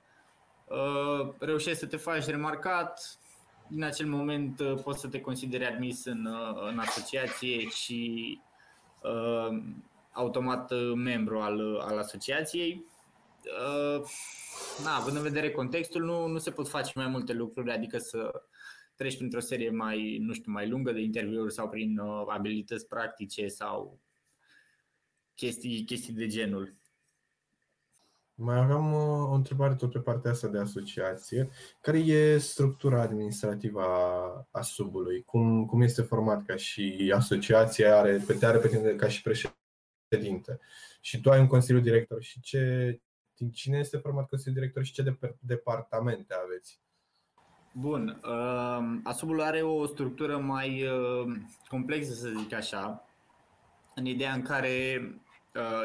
reușești să te faci remarcat, din acel moment uh, poți să te consideri admis în, uh, în asociație și uh, automat uh, membru al, uh, al asociației. Uh, na, având în vedere contextul, nu, nu se pot face mai multe lucruri, adică să treci printr-o serie mai, nu știu, mai lungă de interviuri sau prin uh, abilități practice sau chestii, chestii de genul. Mai aveam uh, o întrebare tot pe partea asta de asociație. Care e structura administrativă a, subului? Cum, cum este format ca și asociație? Are, pe te are pe tine ca și președinte. Și tu ai un consiliu director. Și ce, din cine este format consiliul director și ce de, departamente aveți? Bun. Uh, Asubul are o structură mai uh, complexă, să zic așa, în ideea în care Uh,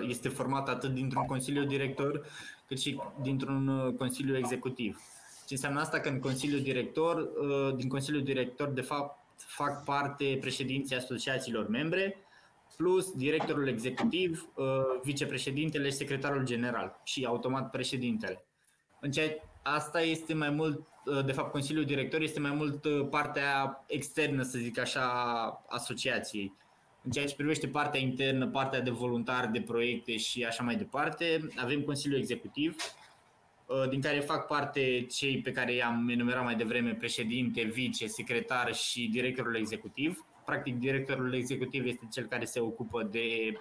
este format atât dintr-un consiliu director cât și dintr-un uh, consiliu executiv. Ce înseamnă asta? Că în consiliul director, uh, din consiliul director de fapt fac parte președinții asociațiilor membre, plus directorul executiv, vicepreședintele și secretarul general și automat președintele. În ceea asta este mai mult, de fapt Consiliul Director este mai mult partea externă, să zic așa, asociației. În ceea ce privește partea internă, partea de voluntari, de proiecte și așa mai departe, avem Consiliul Executiv, uh, din care fac parte cei pe care i-am enumerat mai devreme, președinte, vice, secretar și directorul executiv. Practic, directorul executiv este cel care se ocupă de,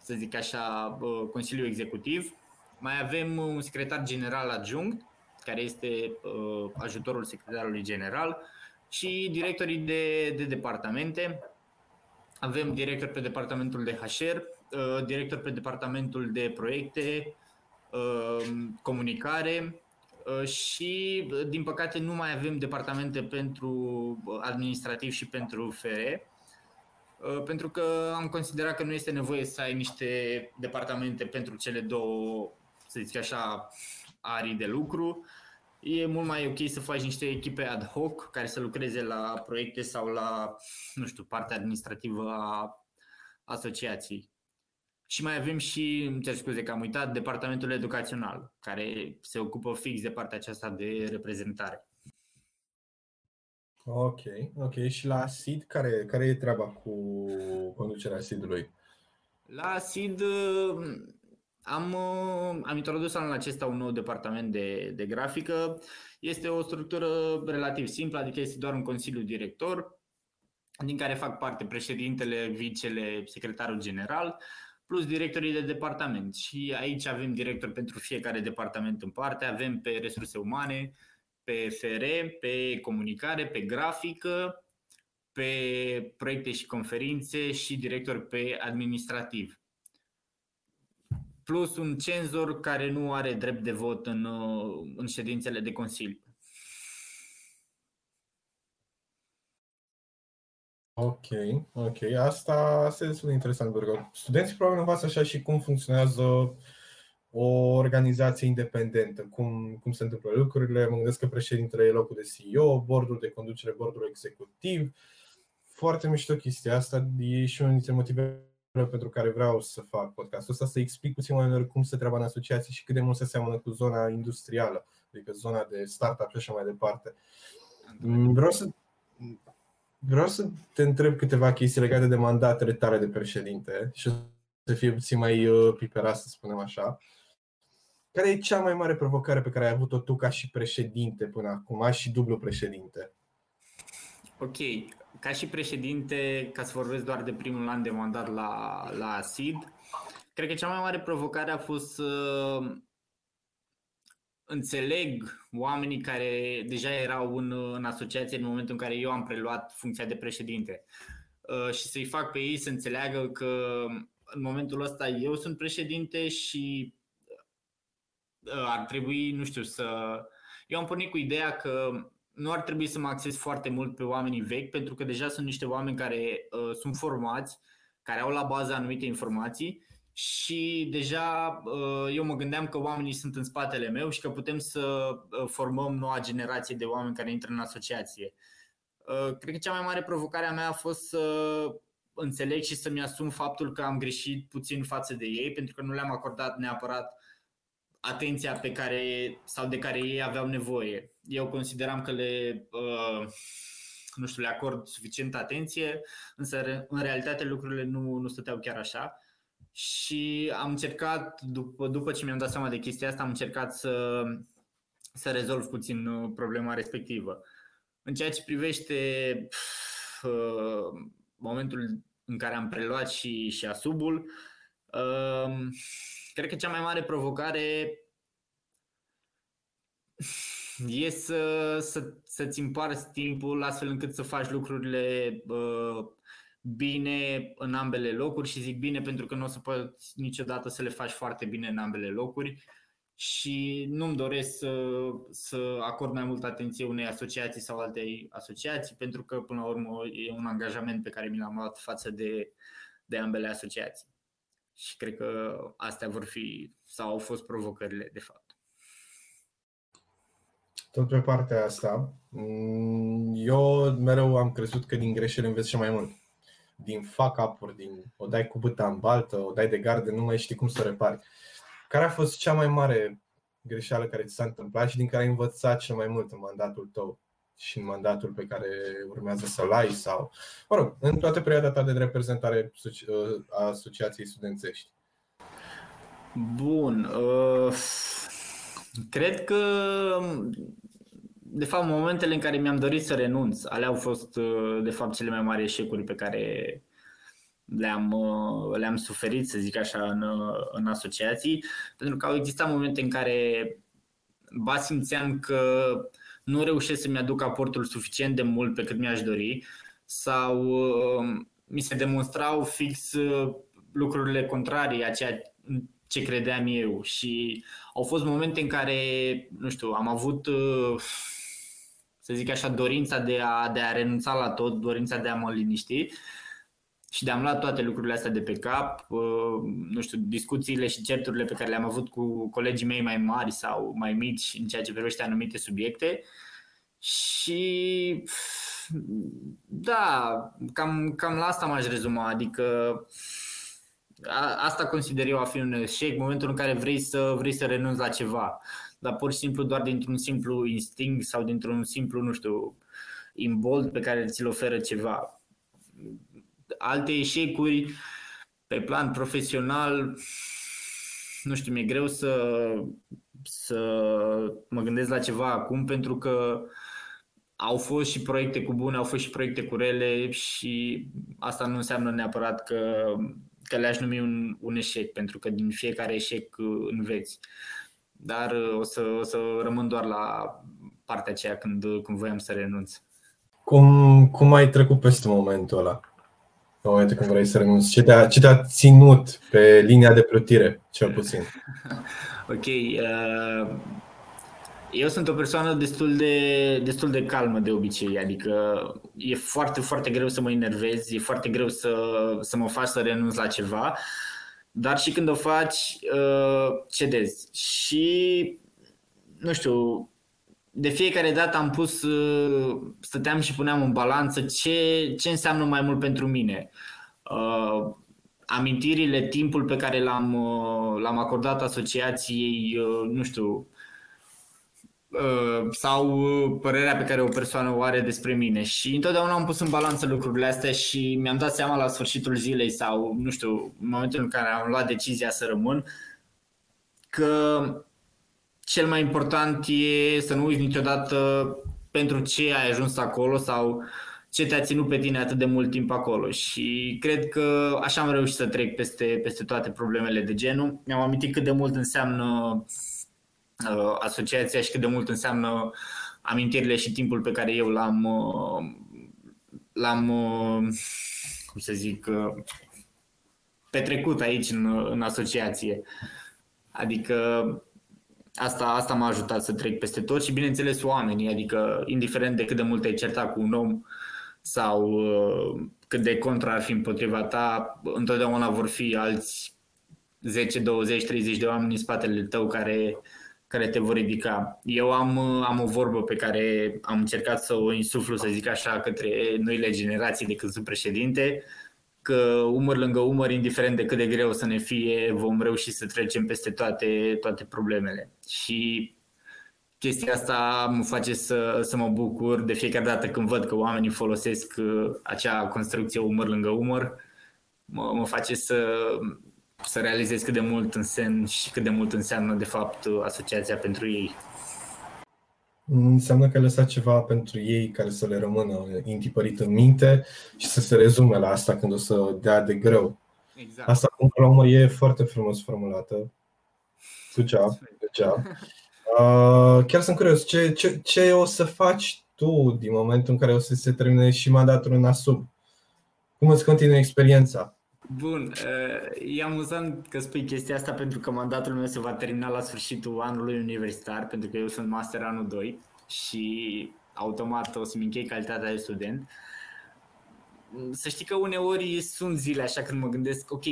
să zic așa, uh, Consiliul Executiv. Mai avem un secretar general adjunct, care este uh, ajutorul secretarului general, și directorii de, de departamente, avem director pe departamentul de HR, uh, director pe departamentul de proiecte, uh, comunicare uh, și, din păcate, nu mai avem departamente pentru administrativ și pentru FR, pentru că am considerat că nu este nevoie să ai niște departamente pentru cele două, să zic așa, arii de lucru e mult mai ok să faci niște echipe ad hoc care să lucreze la proiecte sau la, nu știu, partea administrativă a asociației. Și mai avem și, îmi cer scuze că am uitat, departamentul educațional, care se ocupă fix de partea aceasta de reprezentare. Ok, ok. Și la SID, care, care e treaba cu conducerea SID-ului? La SID am, am introdus anul acesta un nou departament de, de grafică. Este o structură relativ simplă, adică este doar un consiliu director, din care fac parte președintele, vicele, secretarul general, plus directorii de departament. Și aici avem director pentru fiecare departament în parte, avem pe resurse umane, pe FR, pe comunicare, pe grafică, pe proiecte și conferințe și director pe administrativ. Plus un cenzor care nu are drept de vot în, în ședințele de Consiliu. Ok, ok. Asta, este destul de interesant, pentru că studenții probabil învață așa și cum funcționează o organizație independentă, cum, cum se întâmplă lucrurile. Mă gândesc că președintele e locul de CEO, bordul de conducere, bordul executiv. Foarte mișto chestia asta. E și unul dintre motivele pentru care vreau să fac podcastul ăsta, să explic puțin oamenilor cum se treaba în asociații și cât de mult se seamănă cu zona industrială, adică zona de startup și așa mai departe. Vreau să Vreau să te întreb câteva chestii legate de mandatele tale de președinte și să fie puțin mai uh, piperat, să spunem așa. Care e cea mai mare provocare pe care ai avut-o tu ca și președinte până acum, și dublu președinte? Ok, ca și președinte, ca să vorbesc doar de primul an de mandat la, la SID, cred că cea mai mare provocare a fost să înțeleg oamenii care deja erau în, în asociație în momentul în care eu am preluat funcția de președinte. Uh, și să-i fac pe ei să înțeleagă că în momentul ăsta eu sunt președinte și uh, ar trebui, nu știu, să... Eu am pornit cu ideea că nu ar trebui să mă acces foarte mult pe oamenii vechi, pentru că deja sunt niște oameni care uh, sunt formați, care au la bază anumite informații și deja uh, eu mă gândeam că oamenii sunt în spatele meu și că putem să uh, formăm noua generație de oameni care intră în asociație. Uh, cred că cea mai mare provocare a mea a fost să înțeleg și să-mi asum faptul că am greșit puțin față de ei, pentru că nu le-am acordat neapărat atenția pe care sau de care ei aveau nevoie. Eu consideram că le nu știu, le acord suficientă atenție, însă în realitate lucrurile nu, nu stăteau chiar așa și am încercat, după, după ce mi-am dat seama de chestia asta, am încercat să, să rezolv puțin uh, problema respectivă. În ceea ce privește uh, momentul în care am preluat și, și asubul, uh, cred că cea mai mare provocare e să, să, să-ți împarți timpul astfel încât să faci lucrurile uh, bine în ambele locuri și zic bine pentru că nu o să poți niciodată să le faci foarte bine în ambele locuri și nu-mi doresc să, să acord mai multă atenție unei asociații sau altei asociații pentru că până la urmă e un angajament pe care mi l-am luat față de, de ambele asociații. Și cred că astea vor fi sau au fost provocările de fapt. Tot pe partea asta, eu mereu am crezut că din greșeli înveți și mai mult din fuck up din o dai cu băta în baltă, o dai de gardă, nu mai știi cum să o repari. Care a fost cea mai mare greșeală care ți s-a întâmplat și din care ai învățat cel mai mult în mandatul tău și în mandatul pe care urmează să-l ai sau, mă rog, în toată perioada ta de reprezentare a Asociației Studențești? Bun. Uh, cred că de fapt, momentele în care mi-am dorit să renunț, alea au fost, uh, de fapt, cele mai mari eșecuri pe care le-am, uh, le-am suferit, să zic așa, în, uh, în asociații, pentru că au existat momente în care ba simțeam că nu reușesc să-mi aduc aportul suficient de mult pe cât mi-aș dori sau mi se demonstrau fix lucrurile contrarii a ceea ce credeam eu. Și au fost momente în care, nu știu, am avut să zic așa, dorința de a, de a renunța la tot, dorința de a mă liniști. Și de a-mi lua toate lucrurile astea de pe cap, uh, nu știu, discuțiile și certurile pe care le-am avut cu colegii mei mai mari sau mai mici în ceea ce privește anumite subiecte. Și da, cam, cam la asta m-aș rezuma, adică asta consider eu a fi un eșec, momentul în care vrei să, vrei să renunți la ceva, dar pur și simplu doar dintr-un simplu instinct sau dintr-un simplu, nu știu, imbold pe care ți-l oferă ceva. Alte eșecuri pe plan profesional, nu știu, mi-e greu să, să mă gândesc la ceva acum pentru că au fost și proiecte cu bune, au fost și proiecte cu rele și asta nu înseamnă neapărat că, că le-aș numi un, un eșec, pentru că din fiecare eșec înveți. Dar o să, o să rămân doar la partea aceea când, când voiam să renunț. Cum, cum ai trecut peste momentul ăla? În momentul când vrei să renunți? Ce te-a, ce te-a ținut pe linia de plătire, cel puțin? ok. Uh, eu sunt o persoană destul de, destul de calmă de obicei, adică e foarte, foarte greu să mă enervez, e foarte greu să, să mă faci să renunț la ceva, dar și când o faci, uh, cedezi. Și, nu știu, de fiecare dată am pus, uh, stăteam și puneam în balanță ce, ce înseamnă mai mult pentru mine. Uh, amintirile, timpul pe care l-am, uh, l-am acordat asociației, uh, nu știu, uh, sau părerea pe care o persoană o are despre mine și întotdeauna am pus în balanță lucrurile astea și mi-am dat seama la sfârșitul zilei sau, nu știu, în momentul în care am luat decizia să rămân, că cel mai important e să nu uiți niciodată pentru ce ai ajuns acolo sau ce te-a ținut pe tine atât de mult timp acolo și cred că așa am reușit să trec peste, peste toate problemele de genul. Mi-am amintit cât de mult înseamnă uh, asociația și cât de mult înseamnă amintirile și timpul pe care eu l-am, uh, l-am uh, cum să zic, uh, petrecut aici în, în asociație. Adică Asta, asta m-a ajutat să trec peste tot și bineînțeles oamenii, adică indiferent de cât de mult ai certat cu un om sau uh, cât de contra ar fi împotriva ta, întotdeauna vor fi alți 10, 20, 30 de oameni în spatele tău care, care te vor ridica. Eu am, am o vorbă pe care am încercat să o insuflu, să zic așa, către noile generații de când sunt președinte, că umăr lângă umăr, indiferent de cât de greu să ne fie, vom reuși să trecem peste toate, toate problemele. Și chestia asta mă face să, să mă bucur de fiecare dată când văd că oamenii folosesc uh, acea construcție umăr lângă umăr, mă, mă face să, să realizez cât de mult însemn și cât de mult înseamnă de fapt asociația pentru ei. Înseamnă că ai lăsat ceva pentru ei care să le rămână intipărit în minte și să se rezume la asta când o să dea de greu. Exact. Asta, cum la urmă, e foarte frumos formulată. Good job, good job. Uh, chiar sunt curios, ce, ce, ce o să faci tu din momentul în care o să se termine și mandatul în ASUB? Cum îți continui experiența? Bun, uh, e amuzant că spui chestia asta pentru că mandatul meu se va termina la sfârșitul anului universitar, pentru că eu sunt master anul 2 și automat o să-mi închei calitatea de student. Să știi că uneori sunt zile așa când mă gândesc, ok,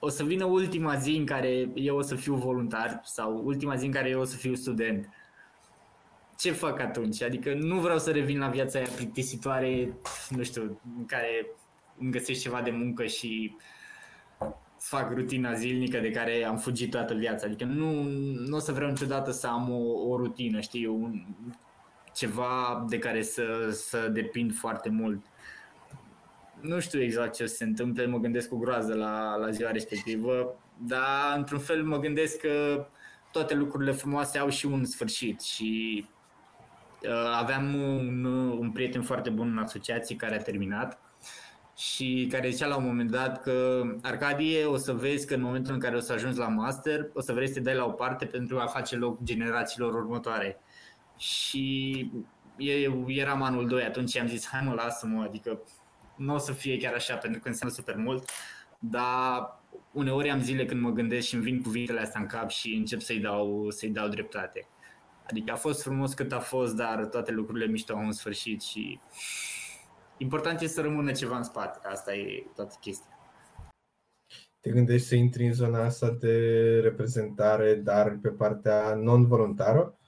o să vină ultima zi în care eu o să fiu voluntar sau ultima zi în care eu o să fiu student. Ce fac atunci? Adică nu vreau să revin la viața aia plictisitoare, nu știu, în care îmi găsesc ceva de muncă și fac rutina zilnică de care am fugit toată viața. Adică nu, nu o să vreau niciodată să am o, o rutină, știi, un, ceva de care să, să depind foarte mult nu știu exact ce se întâmplă, mă gândesc cu groază la, la ziua respectivă, dar într-un fel mă gândesc că toate lucrurile frumoase au și un sfârșit și uh, aveam un, un prieten foarte bun în asociație care a terminat și care zicea la un moment dat că Arcadie o să vezi că în momentul în care o să ajungi la master o să vrei să te dai la o parte pentru a face loc generațiilor următoare. Și eu eram anul 2 atunci am zis hai mă lasă-mă, adică nu o să fie chiar așa pentru că înseamnă super mult, dar uneori am zile când mă gândesc și îmi vin cuvintele astea în cap și încep să-i dau, să-i dau dreptate. Adică a fost frumos cât a fost, dar toate lucrurile mișto au un sfârșit și important e să rămână ceva în spate. Asta e toată chestia. Te gândești să intri în zona asta de reprezentare, dar pe partea non-voluntară?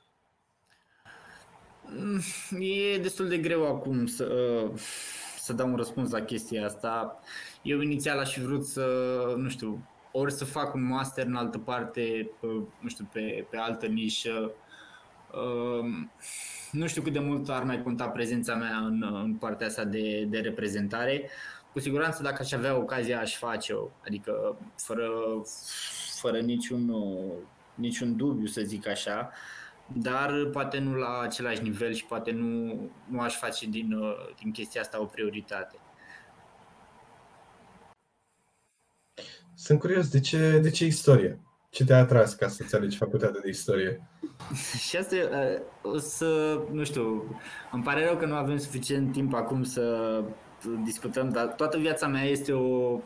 Mm, e destul de greu acum să, să dau un răspuns la chestia asta. Eu inițial aș fi vrut să, nu știu, ori să fac un master în altă parte, pe, nu știu, pe, pe altă nișă. Um, nu știu cât de mult ar mai conta prezența mea în, în partea asta de, de reprezentare. Cu siguranță dacă aș avea ocazia aș face-o, adică fără, fără niciun, niciun dubiu să zic așa, dar poate nu la același nivel și poate nu, nu aș face din, din chestia asta o prioritate. Sunt curios, de ce, de ce istorie? Ce te-a atras ca să-ți alegi facultatea de istorie? Și asta o să, nu știu, îmi pare rău că nu avem suficient timp acum să discutăm, dar toată viața mea este o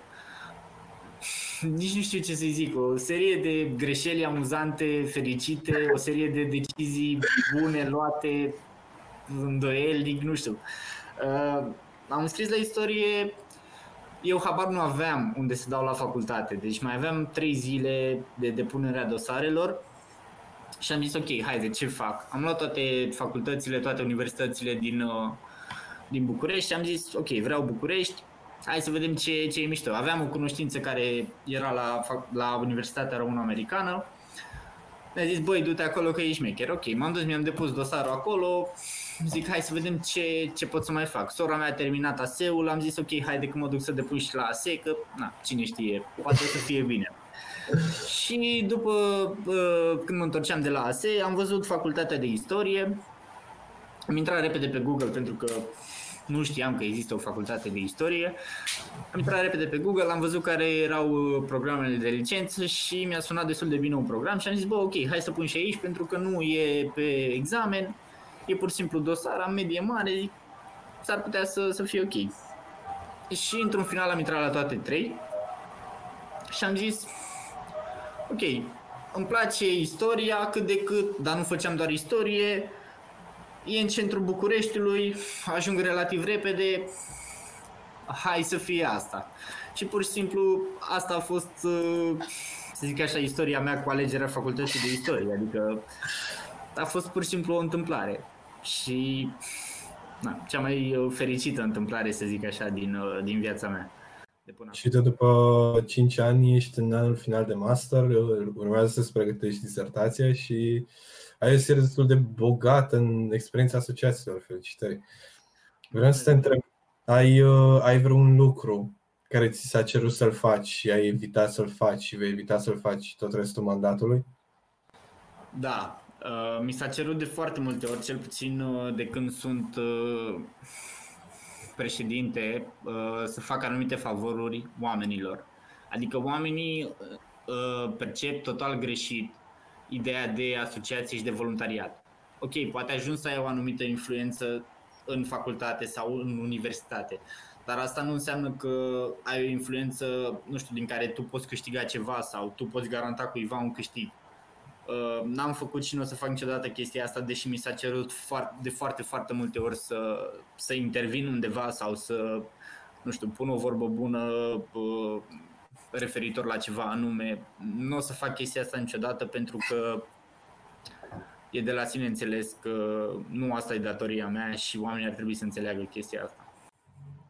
nici nu știu ce să zic, o serie de greșeli amuzante, fericite, o serie de decizii bune luate, îndoielnic, nu știu. Uh, am scris la istorie eu habar nu aveam unde să dau la facultate, deci mai aveam trei zile de depunerea dosarelor și am zis ok, haide, ce fac? Am luat toate facultățile, toate universitățile din, uh, din București și am zis ok, vreau București, hai să vedem ce, ce e mișto. Aveam o cunoștință care era la, la Universitatea Română-Americană, mi-a zis, băi, du-te acolo că ești șmecher. Ok, m-am dus, mi-am depus dosarul acolo, zic, hai să vedem ce, ce pot să mai fac. Sora mea a terminat ASE-ul, am zis, ok, haide că mă duc să depun și la ASE, că, na, cine știe, poate să fie bine. și după, când mă întorceam de la ASE, am văzut facultatea de istorie, am intrat repede pe Google pentru că nu știam că există o facultate de istorie. Am intrat repede pe Google, am văzut care erau uh, programele de licență și mi-a sunat destul de bine un program și am zis, bă, ok, hai să pun și aici pentru că nu e pe examen, e pur și simplu dosar, am medie mare, s-ar putea să, să fie ok. Și într-un final am intrat la toate trei și am zis, ok, îmi place istoria cât de cât, dar nu făceam doar istorie, e în centrul Bucureștiului, ajung relativ repede, hai să fie asta. Și pur și simplu asta a fost, uh, să zic așa, istoria mea cu alegerea facultății de istorie, adică a fost pur și simplu o întâmplare. Și na, cea mai fericită întâmplare, să zic așa, din, uh, din viața mea. De până și de după 5 ani ești în anul final de master, urmează să-ți pregătești disertația și ai o serie destul de bogată în experiența asociațiilor. Felicitări! Vreau să te întreb, ai, uh, ai vreun lucru care ți s-a cerut să-l faci și ai evitat să-l faci și vei evita să-l faci tot restul mandatului? Da, uh, mi s-a cerut de foarte multe ori, cel puțin uh, de când sunt președinte, să fac anumite favoruri oamenilor. Adică oamenii percep total greșit ideea de asociație și de voluntariat. Ok, poate ajungi să ai o anumită influență în facultate sau în universitate, dar asta nu înseamnă că ai o influență, nu știu, din care tu poți câștiga ceva sau tu poți garanta cuiva un câștig. Uh, n-am făcut și nu o să fac niciodată chestia asta, deși mi s-a cerut de foarte, foarte multe ori să, să intervin undeva sau să, nu știu, pun o vorbă bună uh, referitor la ceva anume. Nu o să fac chestia asta niciodată pentru că e de la sine înțeles că nu asta e datoria mea și oamenii ar trebui să înțeleagă chestia asta.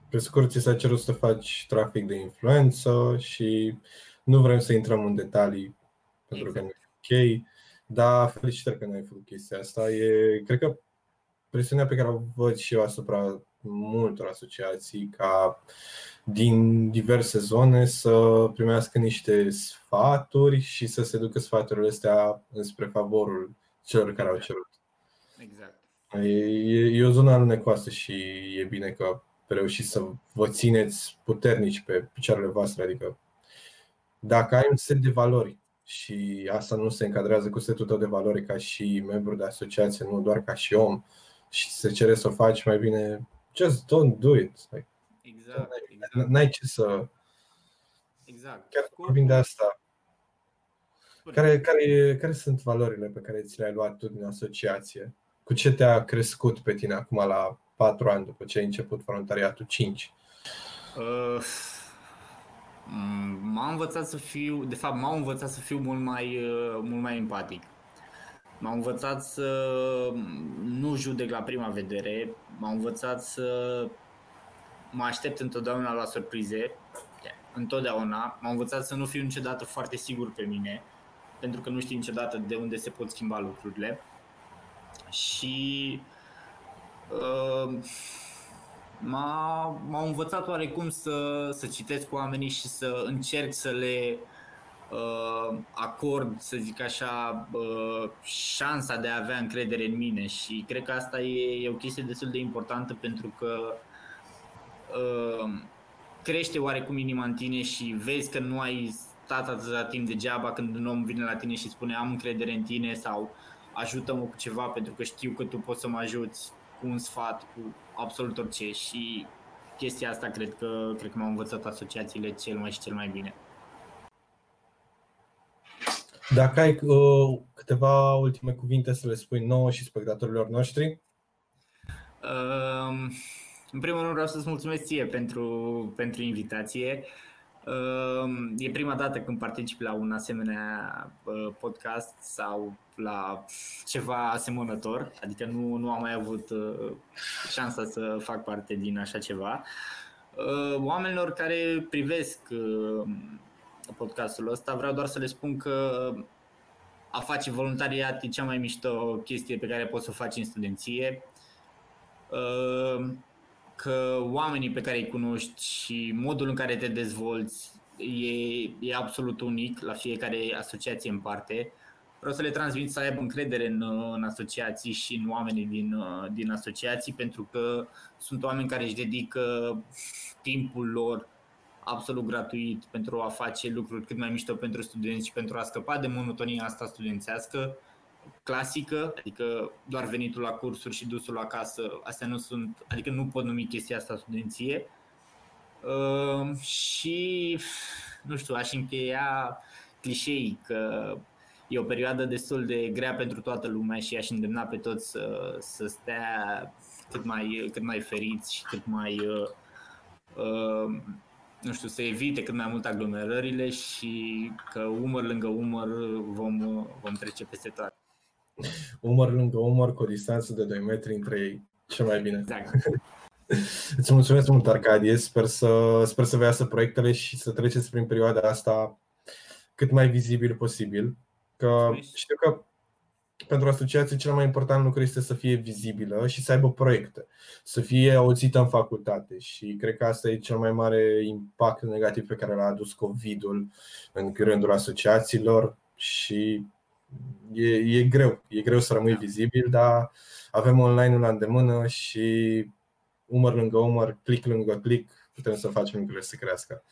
Pe scurt, ți s-a cerut să faci trafic de influență și nu vrem să intrăm în detalii pentru exact. că nu e ok, dar felicitări că nu ai făcut chestia asta. E, cred că presiunea pe care o văd și eu asupra multor asociații ca din diverse zone să primească niște sfaturi și să se ducă sfaturile astea înspre favorul celor care au cerut. Exact. E, e o zonă alunecoasă și e bine că reușiți să vă țineți puternici pe picioarele voastre. Adică dacă ai un set de valori și asta nu se încadrează cu setul tău de valori ca și membru de asociație, nu doar ca și om, și se cere să o faci mai bine, just don't do it. Like, exact, exact. N-ai ce să. Exact. Chiar vorbim de asta. Care, care, care sunt valorile pe care ți le-ai luat tu din asociație? Cu ce te-a crescut pe tine acum la 4 ani după ce ai început voluntariatul 5? Uh, m-a învățat să fiu, de fapt m-au învățat să fiu mult mai, uh, mult mai empatic. M-au învățat să nu judec la prima vedere, m-au învățat să mă aștept întotdeauna la surprize, întotdeauna. M-am învățat să nu fiu niciodată foarte sigur pe mine, pentru că nu știi niciodată de unde se pot schimba lucrurile. Și uh, m-a, m-au învățat oarecum să, să citesc cu oamenii și să încerc să le uh, acord, să zic așa, uh, șansa de a avea încredere în mine și cred că asta e, e o chestie destul de importantă pentru că uh, crește oarecum inima în tine și vezi că nu ai stat atâta timp degeaba când un om vine la tine și spune am încredere în tine sau ajută-mă cu ceva pentru că știu că tu poți să mă ajuți cu un sfat, cu absolut orice și chestia asta cred că, cred că m-au învățat asociațiile cel mai și cel mai bine. Dacă ai uh, câteva ultime cuvinte să le spui nouă și spectatorilor noștri? Uh, în primul rând vreau să-ți mulțumesc ție pentru, pentru invitație. Uh, e prima dată când particip la un asemenea uh, podcast sau la ceva asemănător, adică nu, nu am mai avut uh, șansa să fac parte din așa ceva. Oamenilor care privesc podcastul ăsta, vreau doar să le spun că a face voluntariat e cea mai mișto chestie pe care poți să o faci în studenție că oamenii pe care îi cunoști și modul în care te dezvolți e, e absolut unic la fiecare asociație în parte. Vreau să le transmit să aibă încredere în, în asociații și în oamenii din, din asociații pentru că sunt oameni care își dedică timpul lor absolut gratuit pentru a face lucruri cât mai mișto pentru studenți și pentru a scăpa de monotonia asta studențească clasică, adică doar venitul la cursuri și dusul acasă, astea nu sunt, adică nu pot numi chestia asta studenție. Uh, și, nu știu, aș încheia clișei că e o perioadă destul de grea pentru toată lumea și aș îndemna pe toți să, să stea cât mai, cât mai feriți și cât mai, uh, uh, nu știu, să evite cât mai mult aglomerările și că umăr lângă umăr vom, vom trece peste toate umăr lângă umăr cu o distanță de 2 metri între ei. Ce mai bine. Exact. Îți mulțumesc mult, Arcadie. Sper să, sper să vă iasă proiectele și să treceți prin perioada asta cât mai vizibil posibil. Că știu că pentru asociație cel mai important lucru este să fie vizibilă și să aibă proiecte, să fie auzită în facultate și cred că asta e cel mai mare impact negativ pe care l-a adus COVID-ul în rândul asociațiilor și e, e greu, e greu să rămâi vizibil, dar avem online-ul la îndemână și umăr lângă umăr, click lângă click, putem să facem lucrurile să crească.